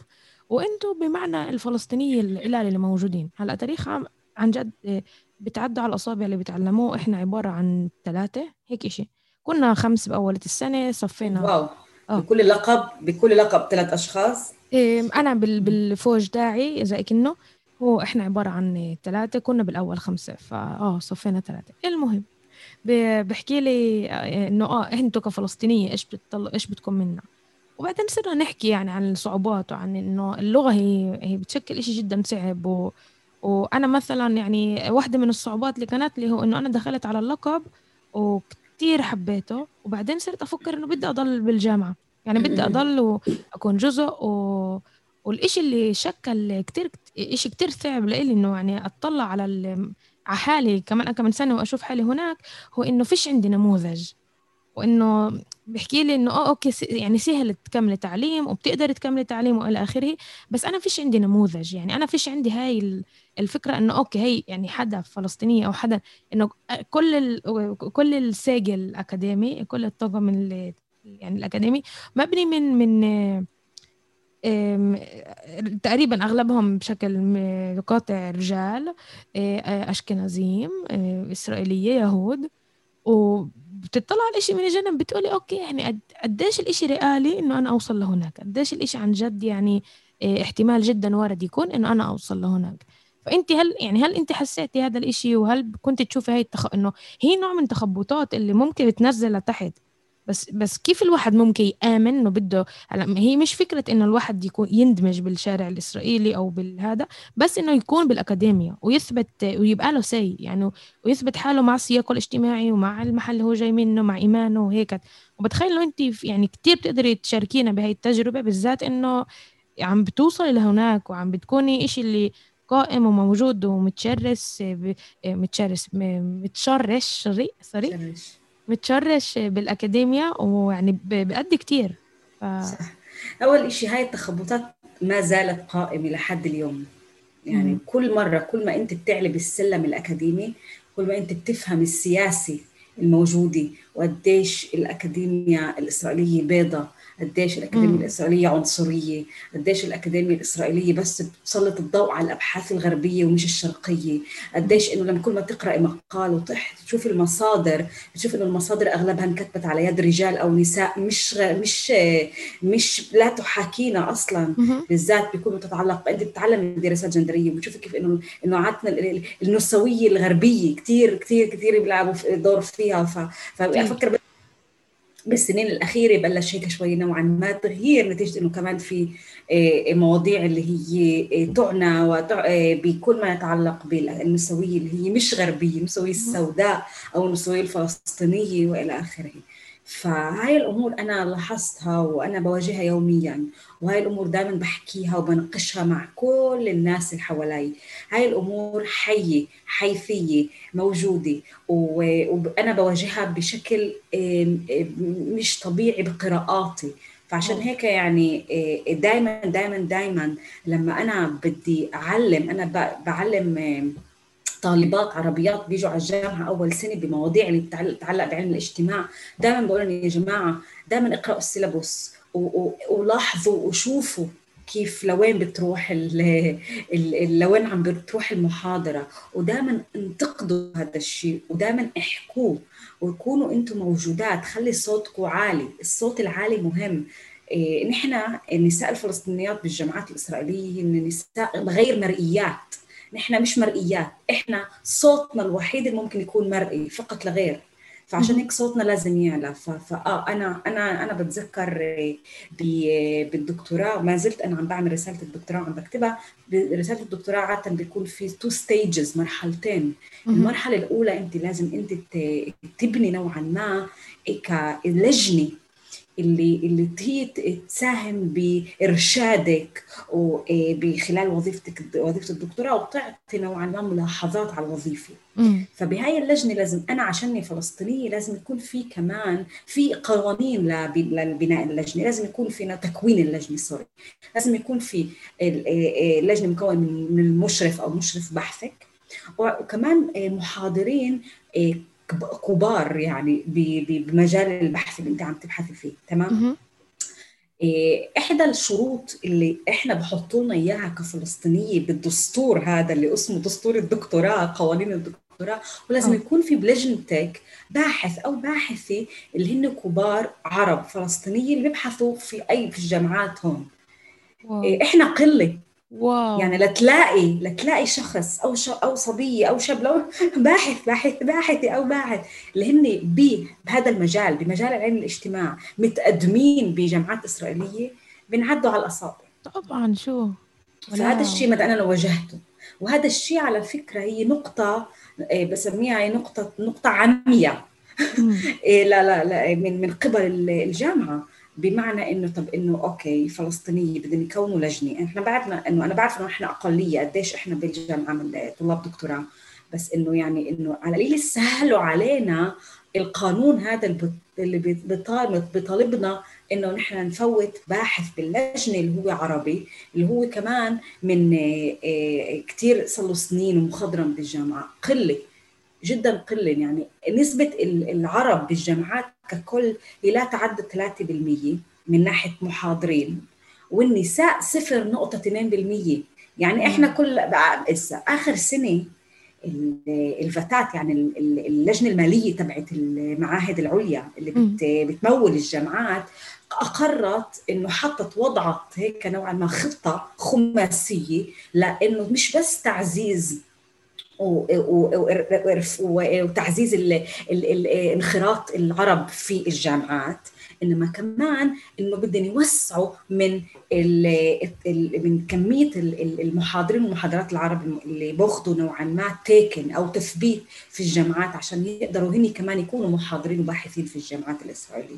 وأنتم بمعنى الفلسطينيه القلال اللي موجودين. هلأ تاريخ عام عن جد بتعدوا على الأصابع اللي بتعلموه. إحنا عبارة عن ثلاثة هيك إشي. كنا خمس باولة السنة صفينا. واو. أوه. بكل لقب بكل لقب ثلاث أشخاص؟ إيه أنا بالفوج داعي زي كنه هو إحنا عبارة عن ثلاثة كنا بالأول خمسة فاه صفينا ثلاثة المهم بحكي لي آه، إنه آه أنتوا كفلسطينية إيش بتطل... إيش بدكم منا؟ وبعدين صرنا نحكي يعني عن الصعوبات وعن إنه اللغة هي هي بتشكل إشي جدا صعب و... وأنا مثلا يعني واحدة من الصعوبات اللي كانت لي هو إنه أنا دخلت على اللقب وكثير حبيته وبعدين صرت أفكر إنه بدي أضل بالجامعة. يعني بدي أضل وأكون جزء و... والإشي اللي شكل كتير إشي كتير صعب لإلي إنه يعني أطلع على على حالي كمان كم من سنة وأشوف حالي هناك هو إنه فيش عندي نموذج. وإنه بحكي لي إنه آه أوكي يعني سهل تكملي تعليم وبتقدري تكملي تعليم وإلى آخره. بس أنا فيش عندي نموذج يعني أنا فيش عندي هاي الفكرة إنه أوكي هي يعني حدا فلسطينية أو حدا إنه كل كل ال סגל الأكاديمي كل الطاقم يعني الأكاديمي مبني من من تقريبا أغلبهم بشكل قاطع رجال آه، آه، أشكنازيم آه، وبتطلع على الإشي من الجنب بتقولي أوكي يعني قديش الإشي رئالي إنه أنا أوصل لهناك؟ قديش الإشي عن جد يعني احتمال جدا وارد يكون إنه أنا أوصل لهناك؟ فأنت هل يعني هل أنت حسيتي هذا الإشي وهل كنت تشوفي هاي التخ... إنه هي نوع من التخبطات اللي ممكن تنزل لتحت؟ بس بس كيف الواحد ممكن يآمن إنه بده هي مش فكرة إنه الواحد يكون يندمج بالشارع الإسرائيلي أو بالهذا بس إنه يكون بالاكاديميا ويثبت ويبقى له سي يعني ويثبت حاله مع سياقه الاجتماعي ومع المحل اللي هو جاي منه مع إيمانه وهيك. وبتخيل إنه أنت يعني كثير بتقدري تشاركينا بهي التجربة بالذات إنه عم بتوصلي لهناك وعم بتكوني إشي اللي قائم وموجود ومتشرس متشرس متشرش سوري متشرش بالاكاديميا ويعني بأدي كتير. ف... صح. أول إشي هاي التخبطات ما زالت قائمة لحد اليوم. يعني مم. كل مرة كل ما أنت بتعلي بالسلم الأكاديمي كل ما أنت بتفهم السياسي الموجودة وقديش الاكاديميا الإسرائيلية بيضة قديش الأكاديمية الإسرائيلية عنصرية قديش الأكاديمية الإسرائيلية بس بتسلط الضوء على الأبحاث الغربية ومش الشرقية. قديش إنه لما كل ما تقرأي مقال وتحت تشوف المصادر بتشوف إنه المصادر أغلبها انكتبت على يد رجال أو نساء مش مش مش لا تحاكينا أصلا. بالذات بيكون تتعلق أنت بتتعلم دراسات جندرية وبتشوفي كيف إنه إنه عادتنا النسوية الغربية كثير كثير كثير بيلعبوا دور فيها. فأفكر بالسنين الأخيرة بلش هيك شوي نوعا ما تغيير نتيجة إنه كمان في آه، مواضيع اللي هي آه، تعنى آه، بكل ما يتعلق بالنسوية اللي هي مش غربية النسوية السوداء أو النسوية الفلسطينية وإلى آخره. فهاي الأمور أنا لاحظتها وأنا بواجهها يوميا وهاي الأمور دائما بحكيها وبناقشها مع كل الناس اللي حوالي. هاي الأمور حية حيثية موجودة وأنا بواجهها بشكل مش طبيعي بقراءاتي. فعشان هيك يعني دائما دائما دائما لما أنا بدي أعلم أنا بعلم طالبات عربيات بيجوا على الجامعة أول سنة بمواضيع اللي بتتعلق بعلم الاجتماع. دائما بقول لهم يا جماعة دائما اقرأوا السيلابوس ولاحظوا وشوفوا كيف لوين بتروح لوين عم بتروح المحاضرة. ودائما انتقدوا هذا الشيء ودائما احكوه وكونوا أنتم موجودات. خلي صوتكم عالي الصوت العالي مهم. إيه نحن النساء الفلسطينيات بالجامعات الإسرائيلية هن نساء غير مرئيات. نحن مش مرئيات إحنا صوتنا الوحيد اللي ممكن يكون مرئي فقط لغير. فعشان هيك صوتنا لازم يعلى. فاه أنا أنا أنا بتذكر بالدكتوراه ما زلت أنا عم بعمل رسالة الدكتوراه وعم بكتبها. رسالة الدكتوراه عادة بيكون في two stages مرحلتين. المرحلة الأولى أنت لازم أنت تبني نوعا ما كلجنه اللي اللي هي تساهم بإرشادك وبخلال وظيفتك وظيفة الدكتوراه وتعطي نوعا ما ملاحظات على الوظيفة. فبهاي اللجنة لازم أنا عشاني فلسطينية لازم يكون في كمان في قوانين لبناء اللجنة لازم يكون في تكوين اللجنة sorry لازم يكون في اللجنه مكون من المشرف أو مشرف بحثك. وكمان محاضرين كبار يعني بمجال البحث اللي انت عم تبحثي فيه تمام؟ إيه، إحدى الشروط اللي إحنا بحطوا لنا إياها كفلسطينية بالدستور هذا اللي اسمه دستور الدكتوراه قوانين الدكتوراه ولازم يكون في بلجنتك باحث أو باحثة اللي هن كبار عرب فلسطينيه اللي بيبحثوا في أي في الجامعات هون. إيه، إحنا قلة. واو. يعني لتلاقي لتلاقي شخص أو ش... أو صبيه أو شاب لو باحث باحث باحثه أو باحث. اللي هن بهذا المجال بمجال علم الاجتماع متقدمين بجامعات إسرائيلية بنعدوا على الاصابع طبعا شو؟ فهذا الشيء ما أنا واجهته. وهذا الشيء على فكرة هي نقطة إيه، بسميها هي نقطة نقطة عمياء إيه، لا لا لا من من قبل الجامعة. بمعنى إنه طب إنه أوكي فلسطينية بدهم يكونوا لجنة. إحنا بعرفنا إنه أنا بعرف إنه إحنا أقلية قديش إحنا بالجامعة من طلاب دكتوراه. بس إنه يعني إنه على قليل سهلوا علينا القانون هذا اللي بيطالبنا إنه نحن نفوت باحث باللجنة اللي هو عربي اللي هو كمان من آه، آه، كثير صار له سنين ومخضرم بالجامعة. قلة. جدا قلة يعني نسبة العرب بالجامعات ككل هي لا تعدى 3% من ناحية محاضرين والنساء 0.2% يعني إحنا كل آخر سنة الفتات يعني اللجنة المالية تبعت المعاهد العليا اللي بتمول الجامعات أقرت إنه حطت وضعت هيك نوعا ما خطة خماسية لإنه مش بس تعزيز وتعزيز انخراط العرب في الجامعات إنما كمان إنه بدهم يوسعوا من من كمية المحاضرين والمحاضرات العرب اللي باخذوا نوعا ما تيكن أو تثبيت في الجامعات عشان يقدروا هني كمان يكونوا محاضرين وباحثين في الجامعات الإسرائيلية.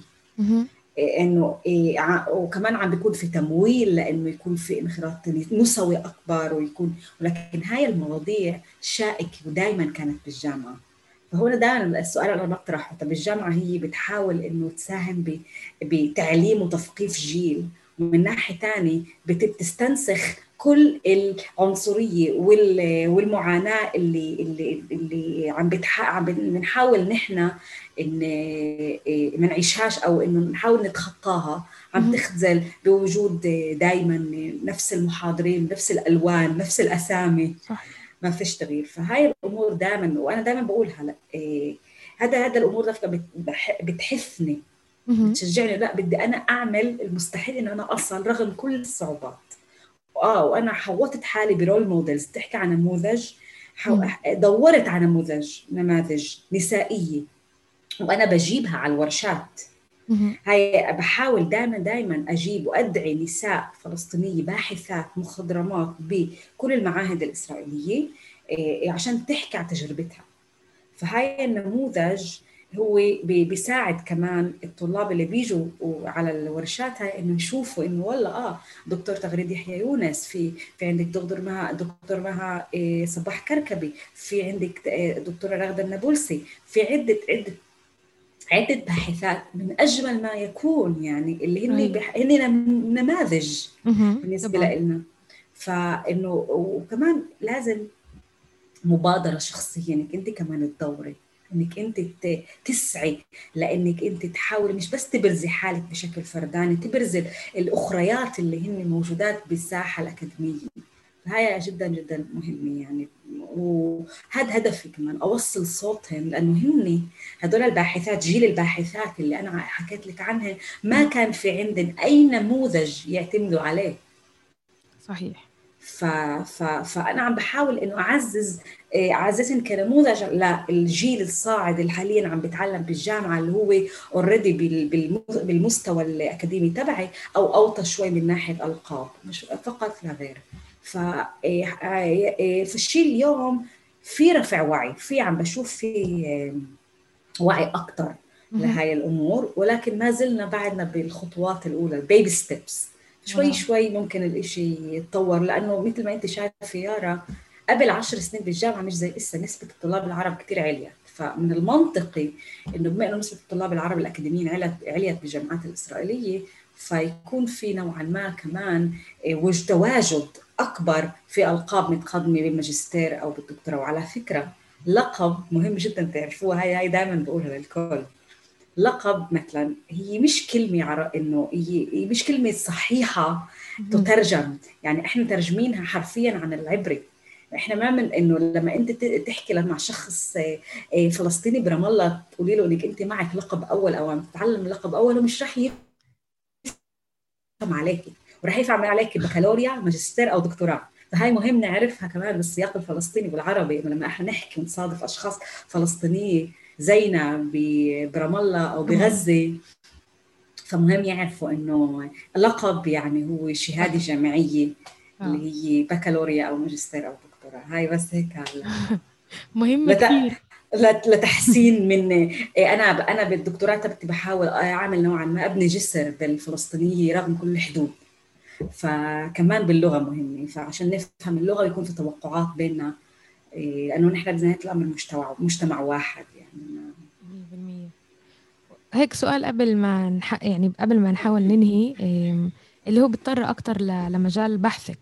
إنه إيه وكمان عم بيكون في تمويل لإنه يكون في انخراط نسوي أكبر ويكون ولكن هاي المواضيع شائكة ودائما كانت بالجامعة. فهنا دائما السؤال اللي أنا بطرحه طب الجامعة هي بتحاول إنه تساهم بتعليم وتثقيف جيل ومن ناحية ثانية بتستنسخ كل العنصرية والمعاناة اللي اللي اللي عم عم بنحاول نحن ان ما نعيشهاش أو إنه نحاول نتخطاها عم تخزل بوجود دائما نفس المحاضرين نفس الألوان نفس الأسامي. صح. ما فيش تغيير. فهاي الأمور دائما وأنا دائما بقول هلأ إيه هذا هذا الأمور דווקא بتحثني بتشجعني. لأ بدي أنا أعمل المستحيل ان أنا اصل رغم كل الصعوبات آه وأنا حوطت حالي ب role models. بتحكي عن نموذج؟ دورت على نموذج نماذج نسائية. وأنا بجيبها على الورشات. هاي بحاول دائما دائما أجيب وأدعي نساء فلسطينية باحثات مخضرمات بكل المعاهد الإسرائيلية إيه، عشان تحكي عن تجربتها. فهاي النموذج هو بيساعد كمان الطلاب اللي بيجوا على الورشات هاي إنه يشوفوا إنه والله آه دكتور تغريد يحيى يونس في في عندك دكتور مها دكتور مها إيه، صباح كركبي في عندك إيه، دكتوره رغده النابلسي في عده عده عدة باحثات من أجمل ما يكون يعني اللي هن بح... هن نماذج بالنسبة لنا فإنه وكمان لازم مبادرة شخصية إنك أنت كمان تدوري. إنك أنت تسعي لأنك أنت تحاولي مش بس تبرزي حالك بشكل فرداني تبرزي الأخريات اللي هن موجودات بالساحة الأكاديمية. هاي جدا جدا مهمة يعني. وهذا هدفي كمان أوصل صوتهم لأنه هن هدول الباحثات جيل الباحثات اللي أنا حكيت لك عنهن ما كان في عندن أي نموذج يعتمدوا عليه. صحيح. ف... ف... فأنا عم بحاول إنه أعزز إيه، أعززهم كنموذج للجيل الصاعد اللي حاليا عم بيتعلم بالجامعة اللي هو اوريدي بالمستوى الأكاديمي تبعي أو أوطى شوي من ناحية ألقاب مش فقط لا غير. ف إيه، إيه، فالشيء اليوم في رفع وعي في عم بشوف في وعي أكثر لهي الأمور ولكن ما زلنا بعدنا بالخطوات الأولى ال baby steps شوي شوي ممكن الإشي يتطور لأنه مثل ما أنت شايفة يارا قبل عشر سنين بالجامعة مش زي هسه نسبة الطلاب العرب كثير عليت فمن المنطقي إنه بما إنه نسبة الطلاب العرب الأكاديميين عليت عليت بالجامعات الإسرائيلية فيكون في نوعا ما كمان آه، وجد تواجد أكبر في ألقاب متقدمة بالماجستير أو بالدكتوراه. وعلى فكرة لقب مهم جدا تعرفوها هاي هاي دائما بقولها للكل. لقب مثلا هي مش كلمة عر... إنه هي مش كلمة صحيحة تترجم. يعني إحنا ترجمينها حرفيا عن العبري إحنا ما من إنه لما أنت تحكي مع شخص آه، فلسطيني برام الله تقولي له إنك أنت معك لقب أول أو عم تتعلم لقب أول ومش رح يفهم عليكي ورح يفهم عليك بكالوريا ماجستير أو دكتوراه. فهي مهم نعرفها كمان بالسياق الفلسطيني والعربي لما إحنا نحكي ونصادف أشخاص فلسطينية زينا برام الله أو بغزة. فمهم يعرفوا إنه لقب يعني هو شهادة جامعية اللي هي بكالوريا أو ماجستير أو دكتوراه. هاي بس هيك مهمة لت... كثير لتحسين من إيه، أنا أنا بالدكتوراه تبعتي بحاول أعمل نوعا ما أبني جسر بالفلسطينية رغم كل الحدود. فكمان باللغة مهمة. فعشان نفهم اللغة يكون في توقعات بيننا. إيه، لأنه نحن بنهايه الأمر مجتمع مجتمع واحد. 100% هيك سؤال قبل ما نح... يعني قبل ما نحاول ننهي اللي هو بيضطر أكثر لمجال بحثك.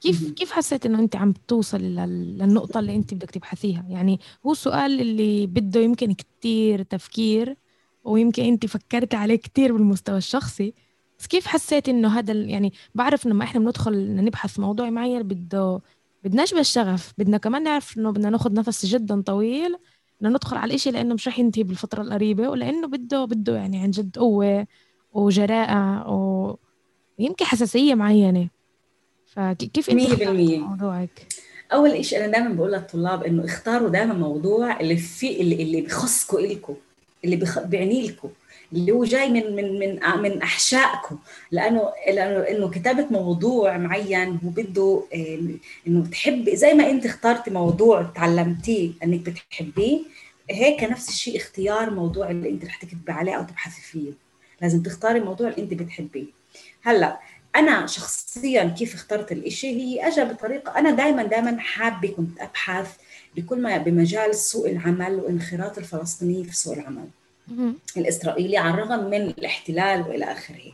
كيف كيف حسيت إنه أنت عم توصل للنقطة اللي أنت بدك تبحثيها؟ يعني هو السؤال اللي بده يمكن كتير تفكير ويمكن أنت فكرت عليه كتير بالمستوى الشخصي. بس كيف حسيت إنه هذا يعني بعرف لما إحنا بندخل نبحث موضوع معين بده بدناش بس شغف بدنا كمان نعرف إنه بدنا ناخذ نفس جدا طويل ندخل على الإشي لأنه مش رح ينتهي بالفترة القريبة ولأنه بده بده يعني عن جد قوة وجراءة ويمكن حساسية معينة. فكيف أنت موضوعك؟ أول شيء أنا دائما بقول للطلاب إنه اختاروا دائما موضوع اللي في اللي, اللي بخصكم الكم اللي. بيعني لكم اللي هو جاي من من من من أحشائكم. لأنه لأنه إنه كتابة موضوع معين هو بده إنه تحب زي ما أنت اخترتي موضوع تعلمتيه إنك بتحبيه هيك نفس الشيء اختيار موضوع اللي أنت رح تكتبي عليه أو تبحثي فيه. لازم تختاري موضوع اللي أنت بتحبيه. هلأ أنا شخصيا كيف اخترت الإشي؟ هي اجى بطريقة أنا دائما دائما حابة كنت أبحث بكل ما بمجال سوق العمل وانخراط الفلسطيني في سوق العمل. الإسرائيلي على الرغم من الاحتلال وإلى آخره.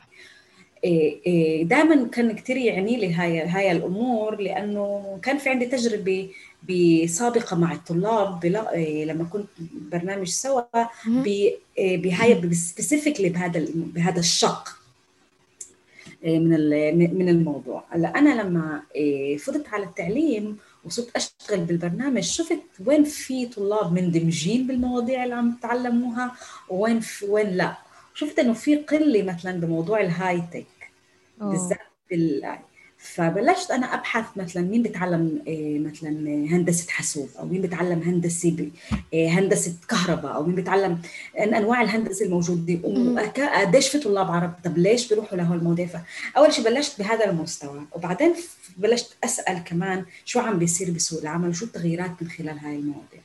إيه، إيه، دائما كان كثير يعني لي هاي هاي الأمور لأنه كان في عندي تجربة بسابقة مع الطلاب إيه، لما كنت برنامج سوا بهاي specifically بهذا بهذا الشق من من الموضوع. هلأ أنا لما فتت على التعليم وصرت أشتغل بالبرنامج. شفت وين في طلاب مندمجين بالمواضيع اللي عم يتعلموها وين في وين لا. شفت إنه في قلة مثلا بموضوع ال high tech بالذات بال فبلشت أنا أبحث مثلا مين بتعلم إيه، مثلا هندسة حاسوب أو مين بتعلم هندسة إيه، هندسة كهرباء أو مين بتعلم أنواع الهندسة الموجودة. قديش في طلاب عرب طب ليش بيروحوا لهول المواضيع؟ أول شيء بلشت بهذا المستوى. وبعدين بلشت أسأل كمان شو عم بيصير بسوق العمل وشو التغييرات من خلال هاي المواضيع.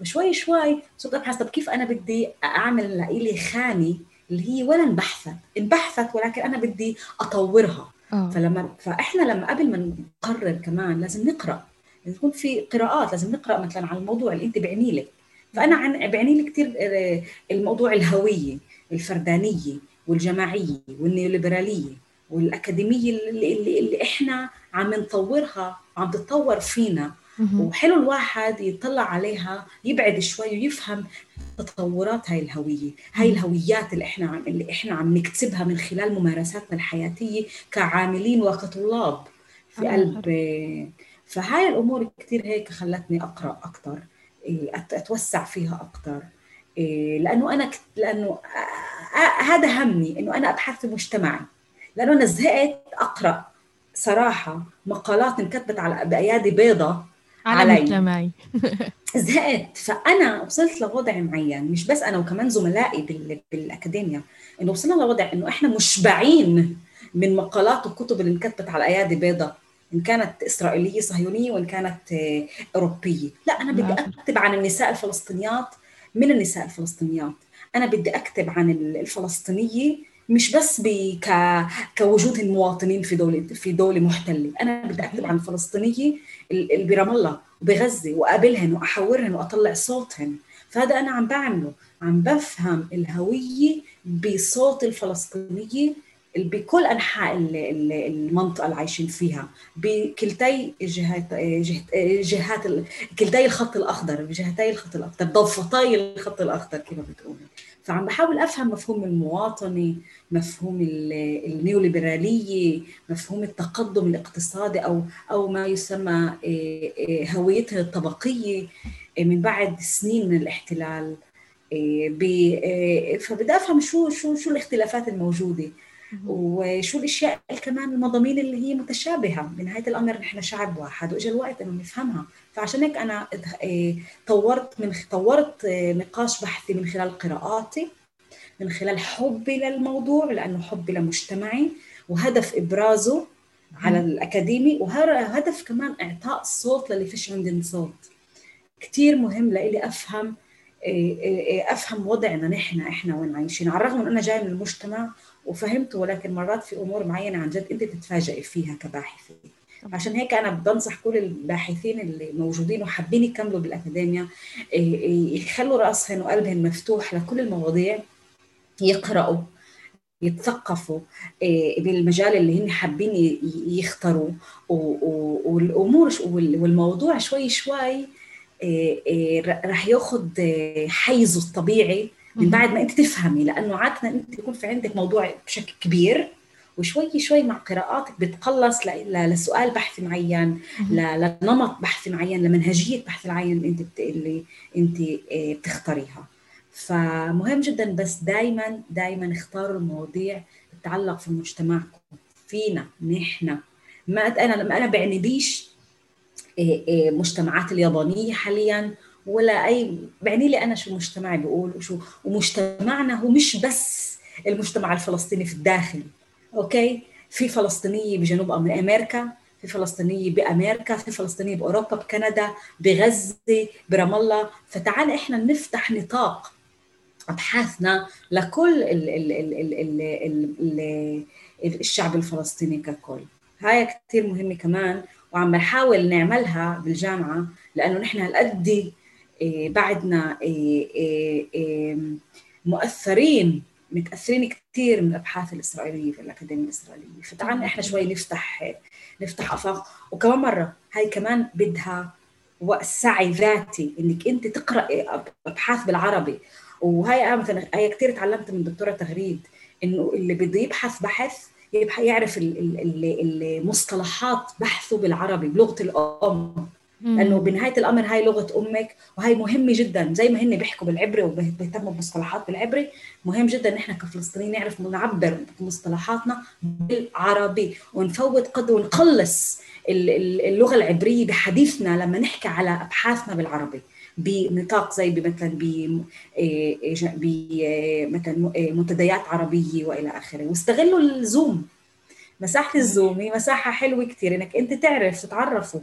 وشوي شوي صرت أبحث طب كيف أنا بدي أعمل لإلي خانة اللي هي ولا انبحثت انبحثت ولكن أنا بدي أطورها. أوه. فلما فإحنا لما قبل ما نقرر كمان لازم نقرأ. لازم يكون في قراءات لازم نقرأ مثلا على الموضوع اللي أنت بعني لك. فأنا عن بعني لي كثير آه، الموضوع الهوية الفردانية والجماعية والنيوليبرالية والأكاديمية اللي, اللي, اللي إحنا عم نطورها عم تتطور فينا. وحلو الواحد يطلع عليها يبعد شوي ويفهم تطورات هاي الهوية. هاي الهويات اللي إحنا عم اللي إحنا عم نكتسبها من خلال ممارساتنا الحياتية كعاملين وكطلاب في قلب فهاي الأمور كثير هيك خلتني أقرأ أكثر إيه، أتوسع فيها أكثر إيه، لأنه أنا لأنه هذا همي إنه أنا أبحث في مجتمعي. لأنه أنا زهقت أقرأ صراحة مقالات انكتبت على بأيادي بيضة على علي. مجتمعي. زهقت فأنا وصلت لوضع معين مش بس أنا وكمان زملائي بالاكاديميا إنه وصلنا لوضع إنه إحنا مشبعين من مقالات وكتب اللي انكتبت على أيادي بيضاء إن كانت إسرائيلية صهيونية وإن كانت آه، أوروبية. لا أنا بدي نعم. أكتب عن النساء الفلسطينيات من النساء الفلسطينيات. أنا بدي أكتب عن الفلسطينية مش بس ك... كوجود المواطنين في دولة في دولة محتلة. أنا بدي أكتب عن الفلسطينية اللي برام الله وبغزه وأقابلهن وأحورهن وأطلع صوتهن. فهذا أنا عم بعمله. عم بفهم الهوية بصوت الفلسطينية بكل أنحاء المنطقة اللي عايشين فيها. بكلتي جهات جهات كلتي الخط الأخضر بجهتي الخط الاخضر ضفتي الخط الأخضر كما بتقولي؟ فعم بحاول أفهم مفهوم المواطنة مفهوم النيوليبرالية مفهوم التقدم الاقتصادي أو أو ما يسمى آه، آه، هويتها الطبقية آه، من بعد سنين من الاحتلال. فبدي أفهم شو شو شو الاختلافات الموجودة. وشو الأشياء كمان المضامين اللي هي متشابهة؟ بنهاية الأمر نحن شعب واحد واجى الوقت إنه نفهمها. فعشان هيك أنا إيه، طورت من طورت إيه، نقاش بحثي من خلال قراءاتي من خلال حبي للموضوع لأنه حبي لمجتمعي وهدف إبرازه على الأكاديمي وهدف كمان إعطاء الصوت للي فيش عندهم صوت. كثير مهم لإلي أفهم إيه، أفهم وضعنا نحن إحنا وين عايشين. على الرغم من أنا جاي من المجتمع وفهمته ولكن مرات في أمور معينة عن جد أنت تتفاجئي فيها كباحثة. عشان هيك أنا بنصح كل الباحثين اللي موجودين وحابين يكملوا بالاكاديميا يخلوا راسهم وقلبهم مفتوح لكل المواضيع يقرأوا يتثقفوا إيه، بالمجال اللي هن حابين يختاروا. والأمور والموضوع شوي شوي رح ياخذ حيزه الطبيعي. من بعد ما انت تفهمي لأنه عاده انت يكون في عندك موضوع بشكل كبير وشوي شوي مع قراءاتك بتقلص لسؤال بحثي معين لنمط بحثي معين لمنهجية بحث معين اللي انت. اللي انت آه، بتختاريها. فمهم جدا بس دائما دائما اختاروا المواضيع تتعلق في مجتمعكم. فينا نحن. ما أنا أنا بعني بيش آه، آه، مجتمعات اليابانية حاليا ولا أي بعني لي أنا شو مجتمعي بيقول وشو ومجتمعنا هو مش بس المجتمع الفلسطيني في الداخل أوكي؟ في فلسطينيه بجنوب أمريكا في فلسطينيه بأمريكا في فلسطينيه بأوروبا بكندا بغزة برام الله. فتعال إحنا نفتح نطاق أبحاثنا لكل ال ال ال ال ال ال الشعب الفلسطيني ككل. هاي كثير مهمة كمان وعم بنحاول نعملها بالجامعة لأنه نحن هالقد بعدنا مؤثرين متأثرين كثير من الأبحاث الإسرائيلية في الأكاديمية الإسرائيلية. فتعالنا إحنا شوي نفتح نفتح أفاق. وكمان مرة هاي كمان بدها سعي ذاتي إنك أنت تقرأي أبحاث بالعربي. وهي مثلا هي كثير تعلمت من دكتورة تغريد إنه اللي بده يبحث بحث يعرف المصطلحات بحثه بالعربي بلغة الأم. لأنه بنهاية الأمر هاي لغة أمك وهي مهمه جدا. زي ما هن بيحكوا بالعبري وبيهتموا بمصطلحات بالعبري مهم جدا نحن كفلسطينيين نعرف نعبر بمصطلحاتنا بالعربي ونفوت قد ونقلص اللغة العبرية بحديثنا لما نحكي على أبحاثنا بالعربي. بنطاق زي مثلا ب مثلا منتديات عربية وإلى آخره. واستغلوا الزوم. مساحة الزوم هي مساحة حلوة كثير إنك أنت تعرف تتعرفوا.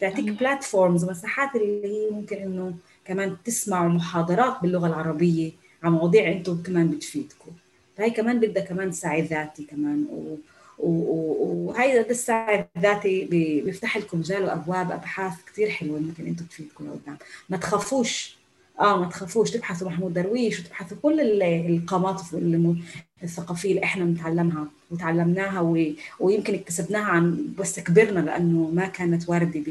تعطيك بلاتفورمز ومساحات اللي هي ممكن إنه كمان تسمعوا محاضرات باللغة العربية عن مواضيع أنتم كمان بتفيدكم. فهي كمان بدها كمان سعي ذاتي كمان و وهي السعي الذاتي بيفتح لكم مجال وأبواب أبحاث كثير حلوة ممكن إنتم تفيدكم لقدام. ما تخافوش. آه ما تخافوش. تبحثوا محمود درويش وتبحثوا كل القامات الثقافية اللي إحنا بنتعلمها وتعلمناها ويمكن اكتسبناها عن بس كبرنا لأنه ما كانت واردة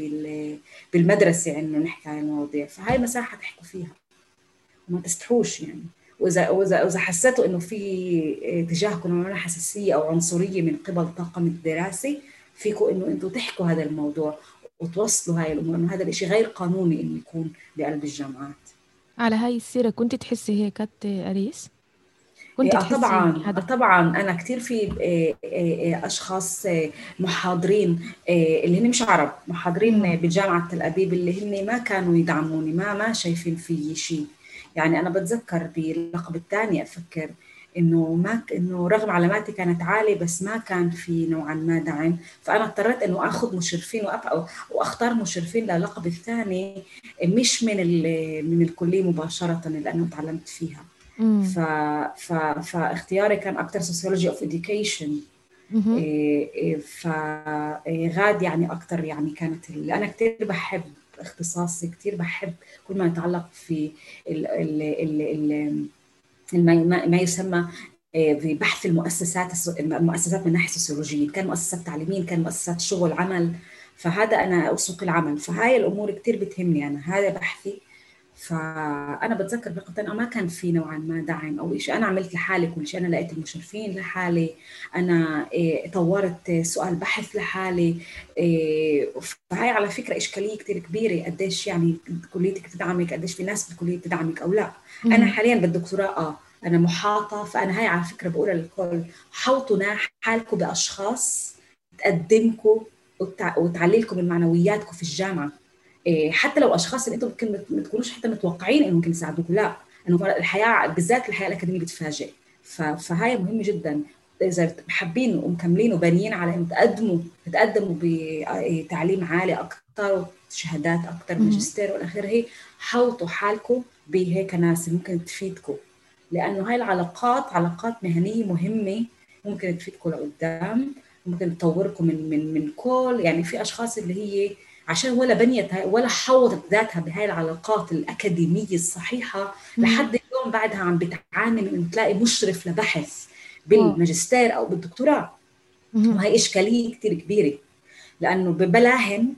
بالمدرسة إنه نحكي عن المواضيع. فهاي مساحة تحكوا فيها. وما تستحوش يعني. واذا واذا اذا حسيتوا إنه في تجاهكم حساسيه أو عنصرية من قبل الطاقم الدراسي فيكم إنه أنتم تحكوا هذا الموضوع وتوصلوا هاي الأمور. إنه هذا الشيء غير قانوني إنه يكون بقلب الجامعات. على هاي السيرة كنت تحسي هيك أريس؟ كنت آه طبعا هذا طبعا. أنا كثير في أشخاص محاضرين اللي هن مش عرب محاضرين بجامعة تل أبيب اللي هن ما كانوا يدعموني ما ما شايفين في شيء يعني أنا بتذكر باللقب الثاني أفكر إنه ما إنه رغم علاماتي كانت عالية بس ما كان في نوعا ما دعم. فأنا اضطريت إنه آخذ مشرفين وأختار مشرفين للقب الثاني مش من من الكلية مباشرة لأنه تعلمت فيها. ف... ف... فاختياري كان أكثر sociology of education فغاد يعني أكثر يعني كانت اللي أنا كثير بحب اختصاصي كثير بحب كل ما يتعلق في ال ال ال ال ما يسمى ببحث المؤسسات المؤسسات من الناحيه السوسيولوجيه كان مؤسسات تعليمية كان مؤسسات شغل عمل. فهذا أنا سوق العمل. فهاي الأمور كثير بتهمني أنا. هذا بحثي فأنا بتذكر بقطن ما كان في نوعا ما دعم أو شيء أنا عملت لحالي كل شيء أنا لقيت المشرفين لحالي أنا إيه طورت سؤال بحث لحالي إيه فهي على فكرة إشكالية كثير كبيرة قديش يعني كليتك تدعمك قديش في ناس بالكلية تدعمك أو لا. أنا حاليا بالدكتوراه آه أنا محاطة فأنا هاي على فكرة بقولها للكل حوطوا حالكم بأشخاص تقدمكم وتعلي لكم من معنوياتكم في الجامعة. حتى لو أشخاص اللي أنتم ممكن ما تكونوش حتى متوقعين إنه ممكن يساعدوكم لا إنه الحياة بالذات الحياة الأكاديمية بتفاجئ. فهاي مهمة جدا. إذا حابين ومكملين وبانيين على إنه تقدموا تقدموا بتعليم عالي أكثر شهادات أكثر ماجستير والى اخره حوطوا حالكم بهيك ناس ممكن تفيدكم. لأنه هاي العلاقات علاقات مهنية مهمة ممكن تفيدكم لقدام ممكن تطوركم من من من كل يعني في أشخاص اللي هي عشان ولا بنيت ولا حوطت ذاتها بهاي العلاقات الأكاديمية الصحيحة لحد اليوم بعدها عم بتعاني من تلاقي مشرف لبحث بالماجستير أو بالدكتوراه. وهي إشكالية كثير كبيرة لأنه ببلاهن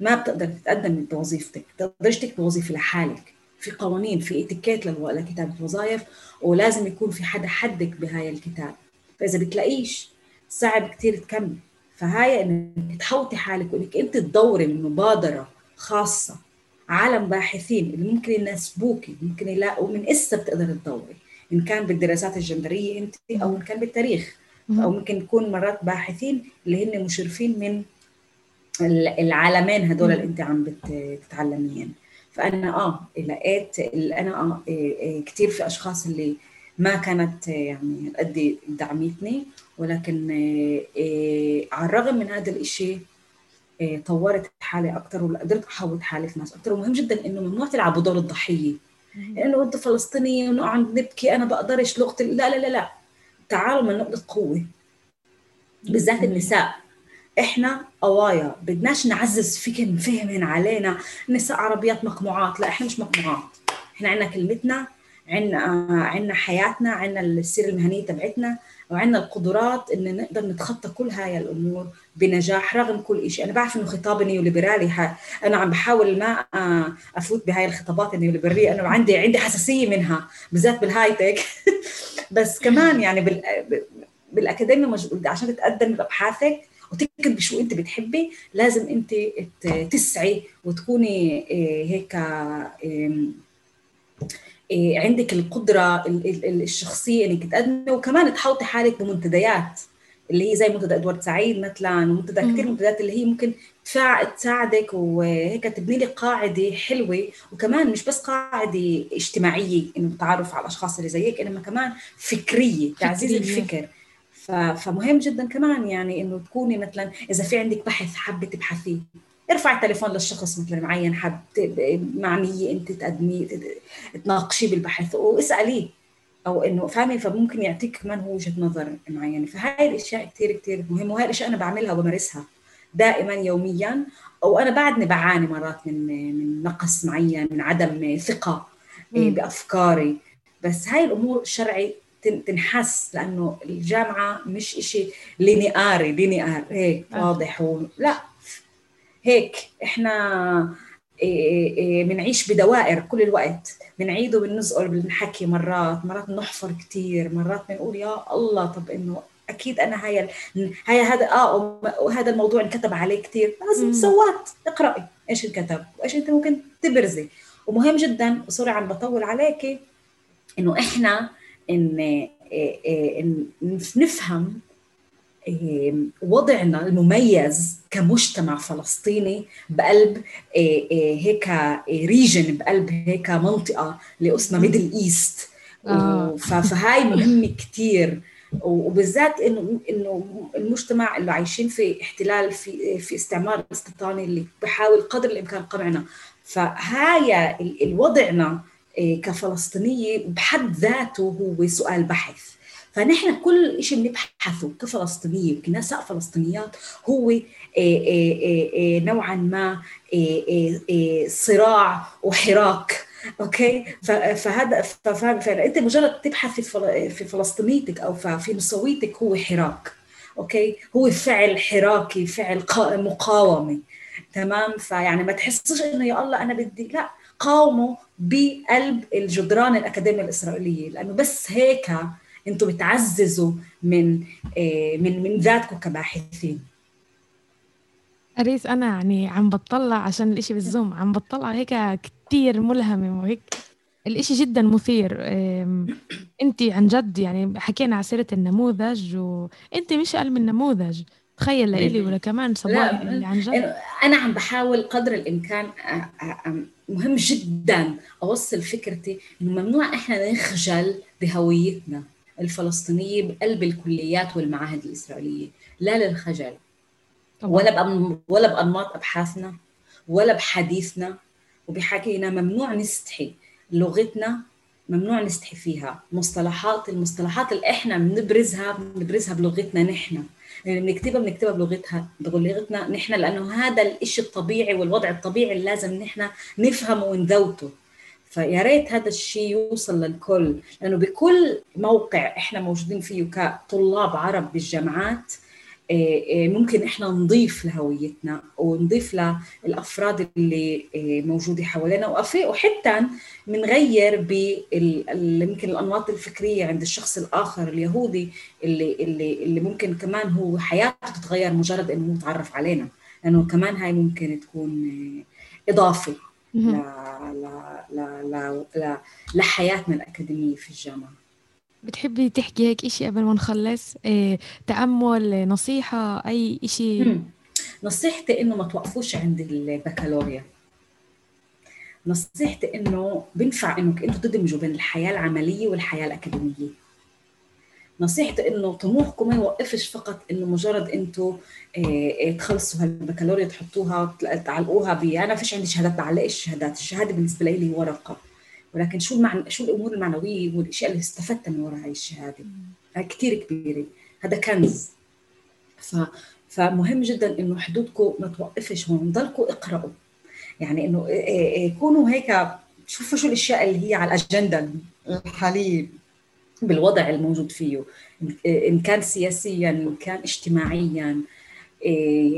ما بتقدر تتقدم بوظيفتك بتقدرش تكتب وظيفة لحالك. في قوانين في إتيكيت لكتابة وظائف ولازم يكون في حدا حدك بهاي الكتاب. فإذا بتلاقيش صعب كثير تكمل. فهاي إنك تحوطي حالك وإنك أنت تدوري من مبادرة خاصة. عالم باحثين اللي ممكن يناسبوكي ممكن يلاقوا من إسا بتقدر تدوري. إن كان بالدراسات الجندرية أنت أو إن كان بالتاريخ. أو ممكن يكون مرات باحثين اللي هن مشرفين من العالمين هدول اللي أنت عم بتتعلميهم فأنا آه لقيت أنا آه كثير في أشخاص اللي ما كانت يعني قد دعمتني. ولكن على الرغم من هذا الشيء طورت حالي أكثر وقدرت أحوط حالي في ناس أكثر ومهم جدا إنه ممنوع تلعبوا دور الضحية. لأنه أنت فلسطينية ونقعد نبكي أنا بقدرش لغتي لا لا لا لا. تعالوا من نقطة قوة. بالذات النساء. إحنا قوايا. بدناش نعزز فكر فهمن علينا. نساء عربيات مقموعات. لا إحنا مش مقموعات. إحنا عندنا كلمتنا عندنا عندنا حياتنا عندنا السيره المهنية تبعتنا. وعندنا القدرات إن نقدر نتخطى كل هاي الأمور بنجاح رغم كل شيء أنا بعرف إنه خطاب نيوليبرالي أنا عم بحاول ما أفوت بهاي الخطابات النيوليبراليه انه عندي عندي حساسية منها بالذات بالهاي تك بس كمان يعني بال بالأكاديمية عشان تقدم بأبحاثك وتكتبي بشو أنت بتحبي لازم أنت تسعي وتكوني إيه، هيك إيه، عندك القدرة الشخصية انك تقدمي وكمان تحوطي حالك بمنتديات اللي هي زي منتدى إدوارد سعيد مثلا ومنتدى كثير منتديات اللي هي ممكن تساعدك وهيك تبني لك قاعدة حلوة وكمان مش بس قاعدة اجتماعية إنه التعرف على الأشخاص اللي زيك إنما كمان فكرية تعزيز الفكر. فمهم جدا كمان يعني إنه تكوني مثلا إذا في عندك بحث حابة تبحثيه. ارفع التليفون للشخص مثلا معين حب معنيه انت تقدمي تناقشيه بالبحث واساليه أو إنه فاهمة؟ فممكن يعطيك كمان هو وجهة نظر معينة. فهاي الأشياء كثير كثير مهمة وهي الأشياء أنا بعملها وبمارسها دائما يوميا. وأنا بعدني بعاني مرات من من نقص معين من عدم ثقة بأفكاري. بس هاي الأمور الشرعي تنحس لأنه الجامعة مش إشي لينياري لينيار هيك واضح و... لا. هيك إحنا بنعيش بدوائر كل الوقت. بنعيد وبنزقر بنحكي مرات مرات بنحفر كثير مرات بنقول يا الله طب إنه أكيد أنا هاي هاي هذا آه وهذا الموضوع انكتب عليه كثير لازم سوات اقرأي إيش انكتب وإيش أنت ممكن تبرزي. ومهم جدا و sorry عم بطول عليكي إنه إحنا إن إن نفهم وضعنا المميز كمجتمع فلسطيني بقلب هيك region بقلب هيك منطقة اللي اسمها Middle East آه. فهاي مهمة كثير وبالذات إنه إنه المجتمع اللي عايشين في احتلال في في استعمار استيطاني اللي بحاول قدر الإمكان قمعنا. فهاي الوضعنا كفلسطينية بحد ذاته هو سؤال بحث. فنحن كل شيء بنبحثه كفلسطينية كنساء فلسطينيات هو نوعا ما صراع وحراك. okay؟ فهذا فانت مجرد تبحث في فلسطينيتك أو في نسويتك هو حراك. okay؟ هو فعل حراكي فعل مقاومة. تمام؟ فيعني ما تحسش إنه يا الله أنا بدي لا. قاوموا بقلب الجدران الأكاديمية الإسرائيلية لأنه بس هيك أنتم بتعززوا من آه، من من ذاتكم كباحثين. أريس أنا يعني عم بطلع عشان الإشي بالزوم. عم بطلع هيك كتير ملهمة وهيك. الإشي جدا مثير. أنت عن جد يعني حكينا على سيرة النموذج وأنت مش قلب النموذج تخيل لإلي ولا كمان صباح اللي عن جد. أنا عم بحاول قدر الإمكان مهم جدا أوصل فكرتي إنه ممنوع إحنا نخجل بهويتنا. الفلسطينية بقلب الكليات والمعاهد الإسرائيلية لا للخجل. ولا ولا بأنماط أبحاثنا ولا بحديثنا. وبحكينا ممنوع نستحي لغتنا ممنوع نستحي فيها. مصطلحات المصطلحات اللي إحنا بنبرزها بنبرزها بلغتنا نحن. يعني بنكتبها بنكتبها بلغتها بلغتنا نحن. لأنه هذا الشيء الطبيعي والوضع الطبيعي اللي لازم نحن نفهمه ونذوته فيا ريت هذا الشيء يوصل للكل لأنه بكل موقع إحنا موجودين فيه كطلاب عرب بالجامعات آه، آه، ممكن إحنا نضيف لهويتنا ونضيف للأفراد اللي آه، موجودة حوالينا. وحتى بنغير يمكن الأنماط الفكرية عند الشخص الآخر اليهودي اللي اللي اللي ممكن كمان هو حياته تتغير مجرد إنه يتعرف علينا لأنه كمان هاي ممكن تكون إضافة ل ل ل لحياتنا الأكاديمية في الجامعة. بتحبي تحكي هيك إشي قبل ما نخلص؟ إيه تأمل نصيحة أي إشي؟ نصيحتي إنه ما توقفوش عند البكالوريا. نصيحتي إنه بنفع إنك أنتوا تدمجوا بين الحياة العملية والحياة الأكاديمية. نصيحتي إنه طموحكم ما يوقفش فقط إنه مجرد أنتم آه تخلصوا هالبكالوريا تحطوها تعلقوها ب أنا فيش عندي شهادات بعلق الشهادات الشهادة بالنسبة لي هي ورقة. ولكن شو المعنى شو الأمور المعنوية والأشياء اللي استفدتها من وراء هاي الشهادة؟ هاي كثير كبيرة. هذا كنز. ف فمهم جدا إنه حدودكم ما توقفش هون ضلكم اقرأوا. يعني إنه كونوا هيك شوفوا شو الأشياء اللي هي على الأجندة الحالية. بالوضع الموجود فيه إن كان سياسيا إن كان اجتماعيا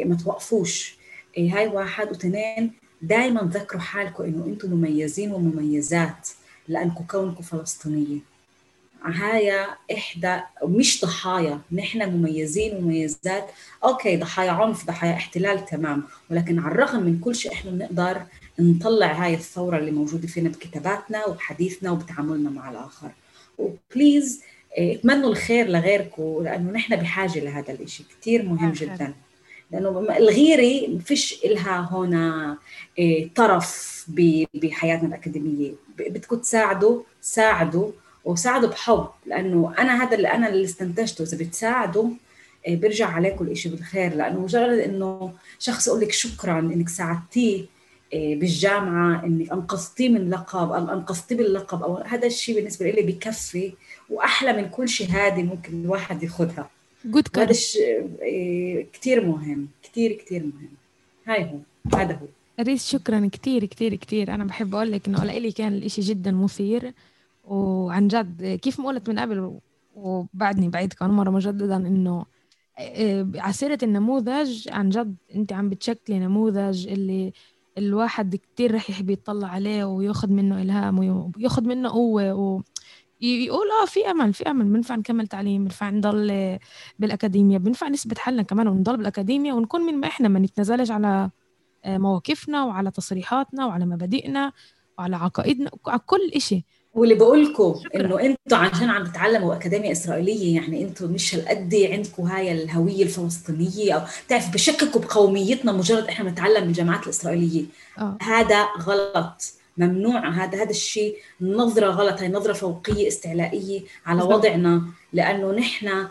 ما توقفوش. هاي واحد. واثنين دائما ذكروا حالكم إنه أنتم مميزين ومميزات لأنكم كونكم فلسطينية. هاي إحدى مش ضحايا نحن مميزين ومميزات. okay ضحايا عنف ضحايا احتلال تمام. ولكن على الرغم من كل شيء إحنا بنقدر نطلع هاي الثورة اللي موجودة فينا بكتاباتنا وبحديثنا وبتعاملنا مع الآخر. و please اتمنوا الخير لغيركم لأنه نحن بحاجة لهذا الشيء كثير مهم جدا. لأنه الغيرة فيش إلها هنا طرف بحياتنا الأكاديمية. بدكم تساعدوا ساعدوا وساعدوا بحب. لأنه أنا هذا اللي أنا اللي استنتجته. إذا بتساعدوا بيرجع عليكم الإشي بالخير. لأنه مجرد إنه شخص يقول لك شكرا إنك ساعدتيه بالجامعة انك أنقذتيه من لقب أو أنقذتيه باللقب أو هذا الشيء بالنسبة لي بكفي وأحلى من كل شهادة ممكن الواحد ياخذها. جود هذا الشيء كثير مهم كثير كثير مهم. هاي هو هذا هو. أريس شكرا. كثير كثير كثير أنا بحب أقول لك إنه لإلي كان الإشي جدا مثير. وعن جد كيف ما قلت من قبل وبعدني بعيد كمان مرة مجددا إنه على سيرة النموذج. عن جد أنت عم بتشكلي نموذج اللي الواحد كتير رح يحب يطلع عليه وياخذ منه إلهام وياخذ منه قوة و... يقول آه في أمل في أمل. بنفع نكمل تعليم بنفع نضل بالاكاديميا بنفع نثبت حالنا كمان ونضل بالاكاديميا ونكون من ما إحنا ما نتنازلش على مواقفنا وعلى تصريحاتنا وعلى مبادئنا وعلى عقائدنا وعلى كل إشي. واللي بقول لكم إنه أنتم عشان عم تتعلموا أكاديمية إسرائيلية يعني أنتم مش هالقد عندكم هاي الهوية الفلسطينية أو بتعرف بشككوا بقوميتنا مجرد إحنا بنتعلم بالجامعات الإسرائيلية آه. هذا غلط ممنوع هذا هذا الشيء نظرة غلط هي نظرة فوقية استعلائية على. وضعنا لأنه نحن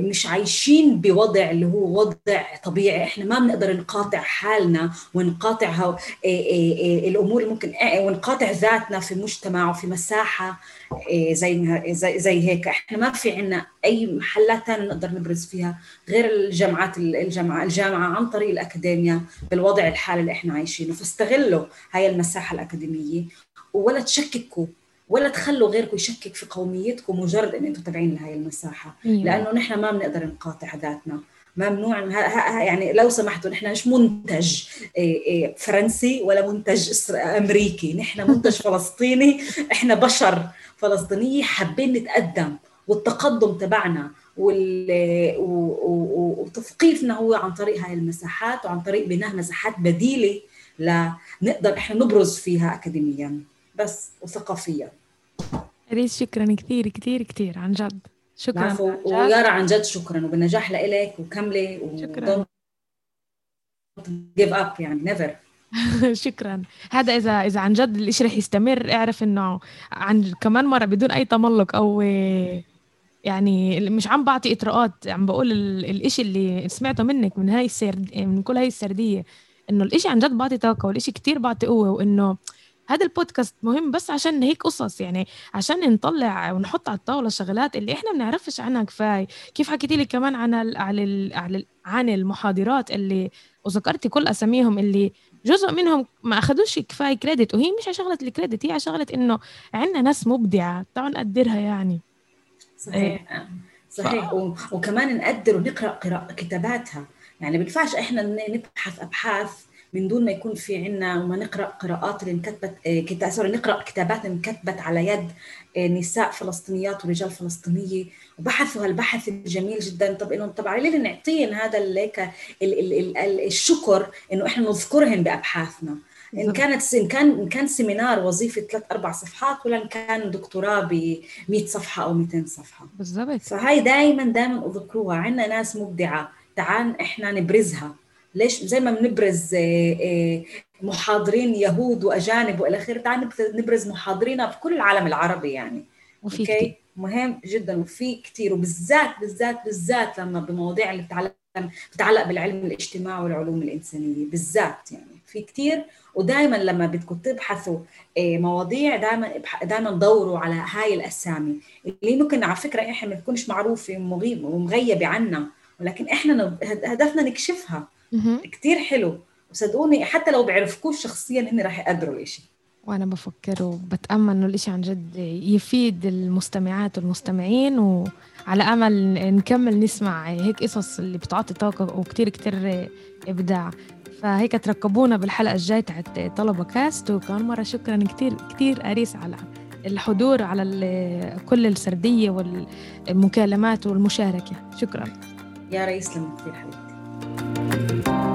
مش عايشين بوضع اللي هو وضع طبيعي. إحنا ما بنقدر نقاطع حالنا ونقاطع إيه الأمور ممكن ونقاطع ذاتنا في مجتمع وفي مساحة زي زي هيك. إحنا ما في عنا أي محلات ثانية نقدر نبرز فيها غير الجامعات الجامعة الجامعة عن طريق الاكاديميا بالوضع الحالي اللي إحنا عايشينه. فاستغلوا هاي المساحة الأكاديمية ولا تشككوا ولا تخلوا غيركم يشكك في قوميتكم مجرد إن أنتم تابعين لهي المساحة. أيوة. لأنه نحن ما بنقدر نقاطع ذاتنا. ممنوع. يعني لو سمحتوا نحن مش منتج فرنسي ولا منتج أمريكي. نحن منتج فلسطيني. إحنا بشر فلسطينية حابين نتقدم والتقدم تبعنا وتثقيفنا هو عن طريق هاي المساحات وعن طريق بناء مساحات بديلة لنقدر إحنا نبرز فيها اكاديميا بس وثقافيا. ريس شكرا كثير كثير كثير عن جد. شكرا ويارا عن جد شكرا. وبالنجاح لإلك وكملي شكرا. give up يعني never شكرا. هذا إذا إذا عن جد الإشي رح يستمر اعرف إنه عن كمان مرة بدون أي تملق أو يعني مش عم بعطي إطراءات. عم بقول الإشي اللي سمعته منك من هاي السرد من كل هاي السردية إنه الإشي عن جد بعطي طاقة والإشي كتير بعطي قوة وإنه هذا البودكاست مهم بس عشان هيك قصص يعني عشان نطلع ونحط على الطاولة الشغلات اللي إحنا بنعرفش عنها كفاية. كيف حكيتي لي كمان عن ال عن ال عن المحاضرات اللي وذكرتي كل أساميهم اللي جزء منهم ما اخذوش كفاية كريدت وهي مش على شغلة الكريدت هي على شغلة إنه عندنا ناس مبدعة تعالوا نقدرها يعني. صحيح. صحيح. و... وكمان نقدر ونقرا قراءة كتاباتها. يعني بينفعش إحنا نبحث أبحاث من دون ما يكون في عنا وما نقرأ قراءات اللي انكتبت كتاب سوري نقرأ كتابات انكتبت على يد نساء فلسطينيات ورجال فلسطينية. وبحثوا هالبحث الجميل جدا. طب إنه طب علينا نعطيهم هذا هيك الشكر إنه إحنا نذكرهم بأبحاثنا. إن كانت ان كان إن كان seminar وظيفة ثلاث أربع صفحات ولا إن كان دكتوراه ب 100 صفحة أو 200 صفحة. بالضبط. فهاي دائما دائما أذكروها. عندنا ناس مبدعة. تعال إحنا نبرزها. ليش زي ما بنبرز محاضرين يهود وأجانب وإلى آخره تعال نبرز محاضرينا في كل العالم العربي يعني. وفي أوكي؟ كتير. مهم جدا وفي كثير وبالذات بالذات بالذات لما بمواضيع اللي بتتعلق بتتعلق بالعلم الاجتماعي والعلوم الإنسانية بالذات يعني. في كثير ودائما لما بدكم تبحثوا مواضيع دائما دائما دوروا على هاي الأسامي. اللي ممكن على فكرة إحنا ما تكونش معروفة ومغيبة عنا ولكن إحنا هدفنا نكشفها. كثير حلو. وصدقوني حتى لو بيعرفكوش شخصيا هن راح يقدروا الإشي. وأنا بفكر وبتأمل إنه الإشي عن جد يفيد المستمعات والمستمعين وعلى أمل نكمل نسمع هيك قصص اللي بتعطي طاقة وكتير كتير إبداع. فهيك تركبونا بالحلقة الجاية تاعت طلبة كاست. وكمان مرة شكرا كتير كتير أريس على الحضور على كل السردية والمكالمات والمشاركة. شكرا. يا ريس لما كثير Thank you.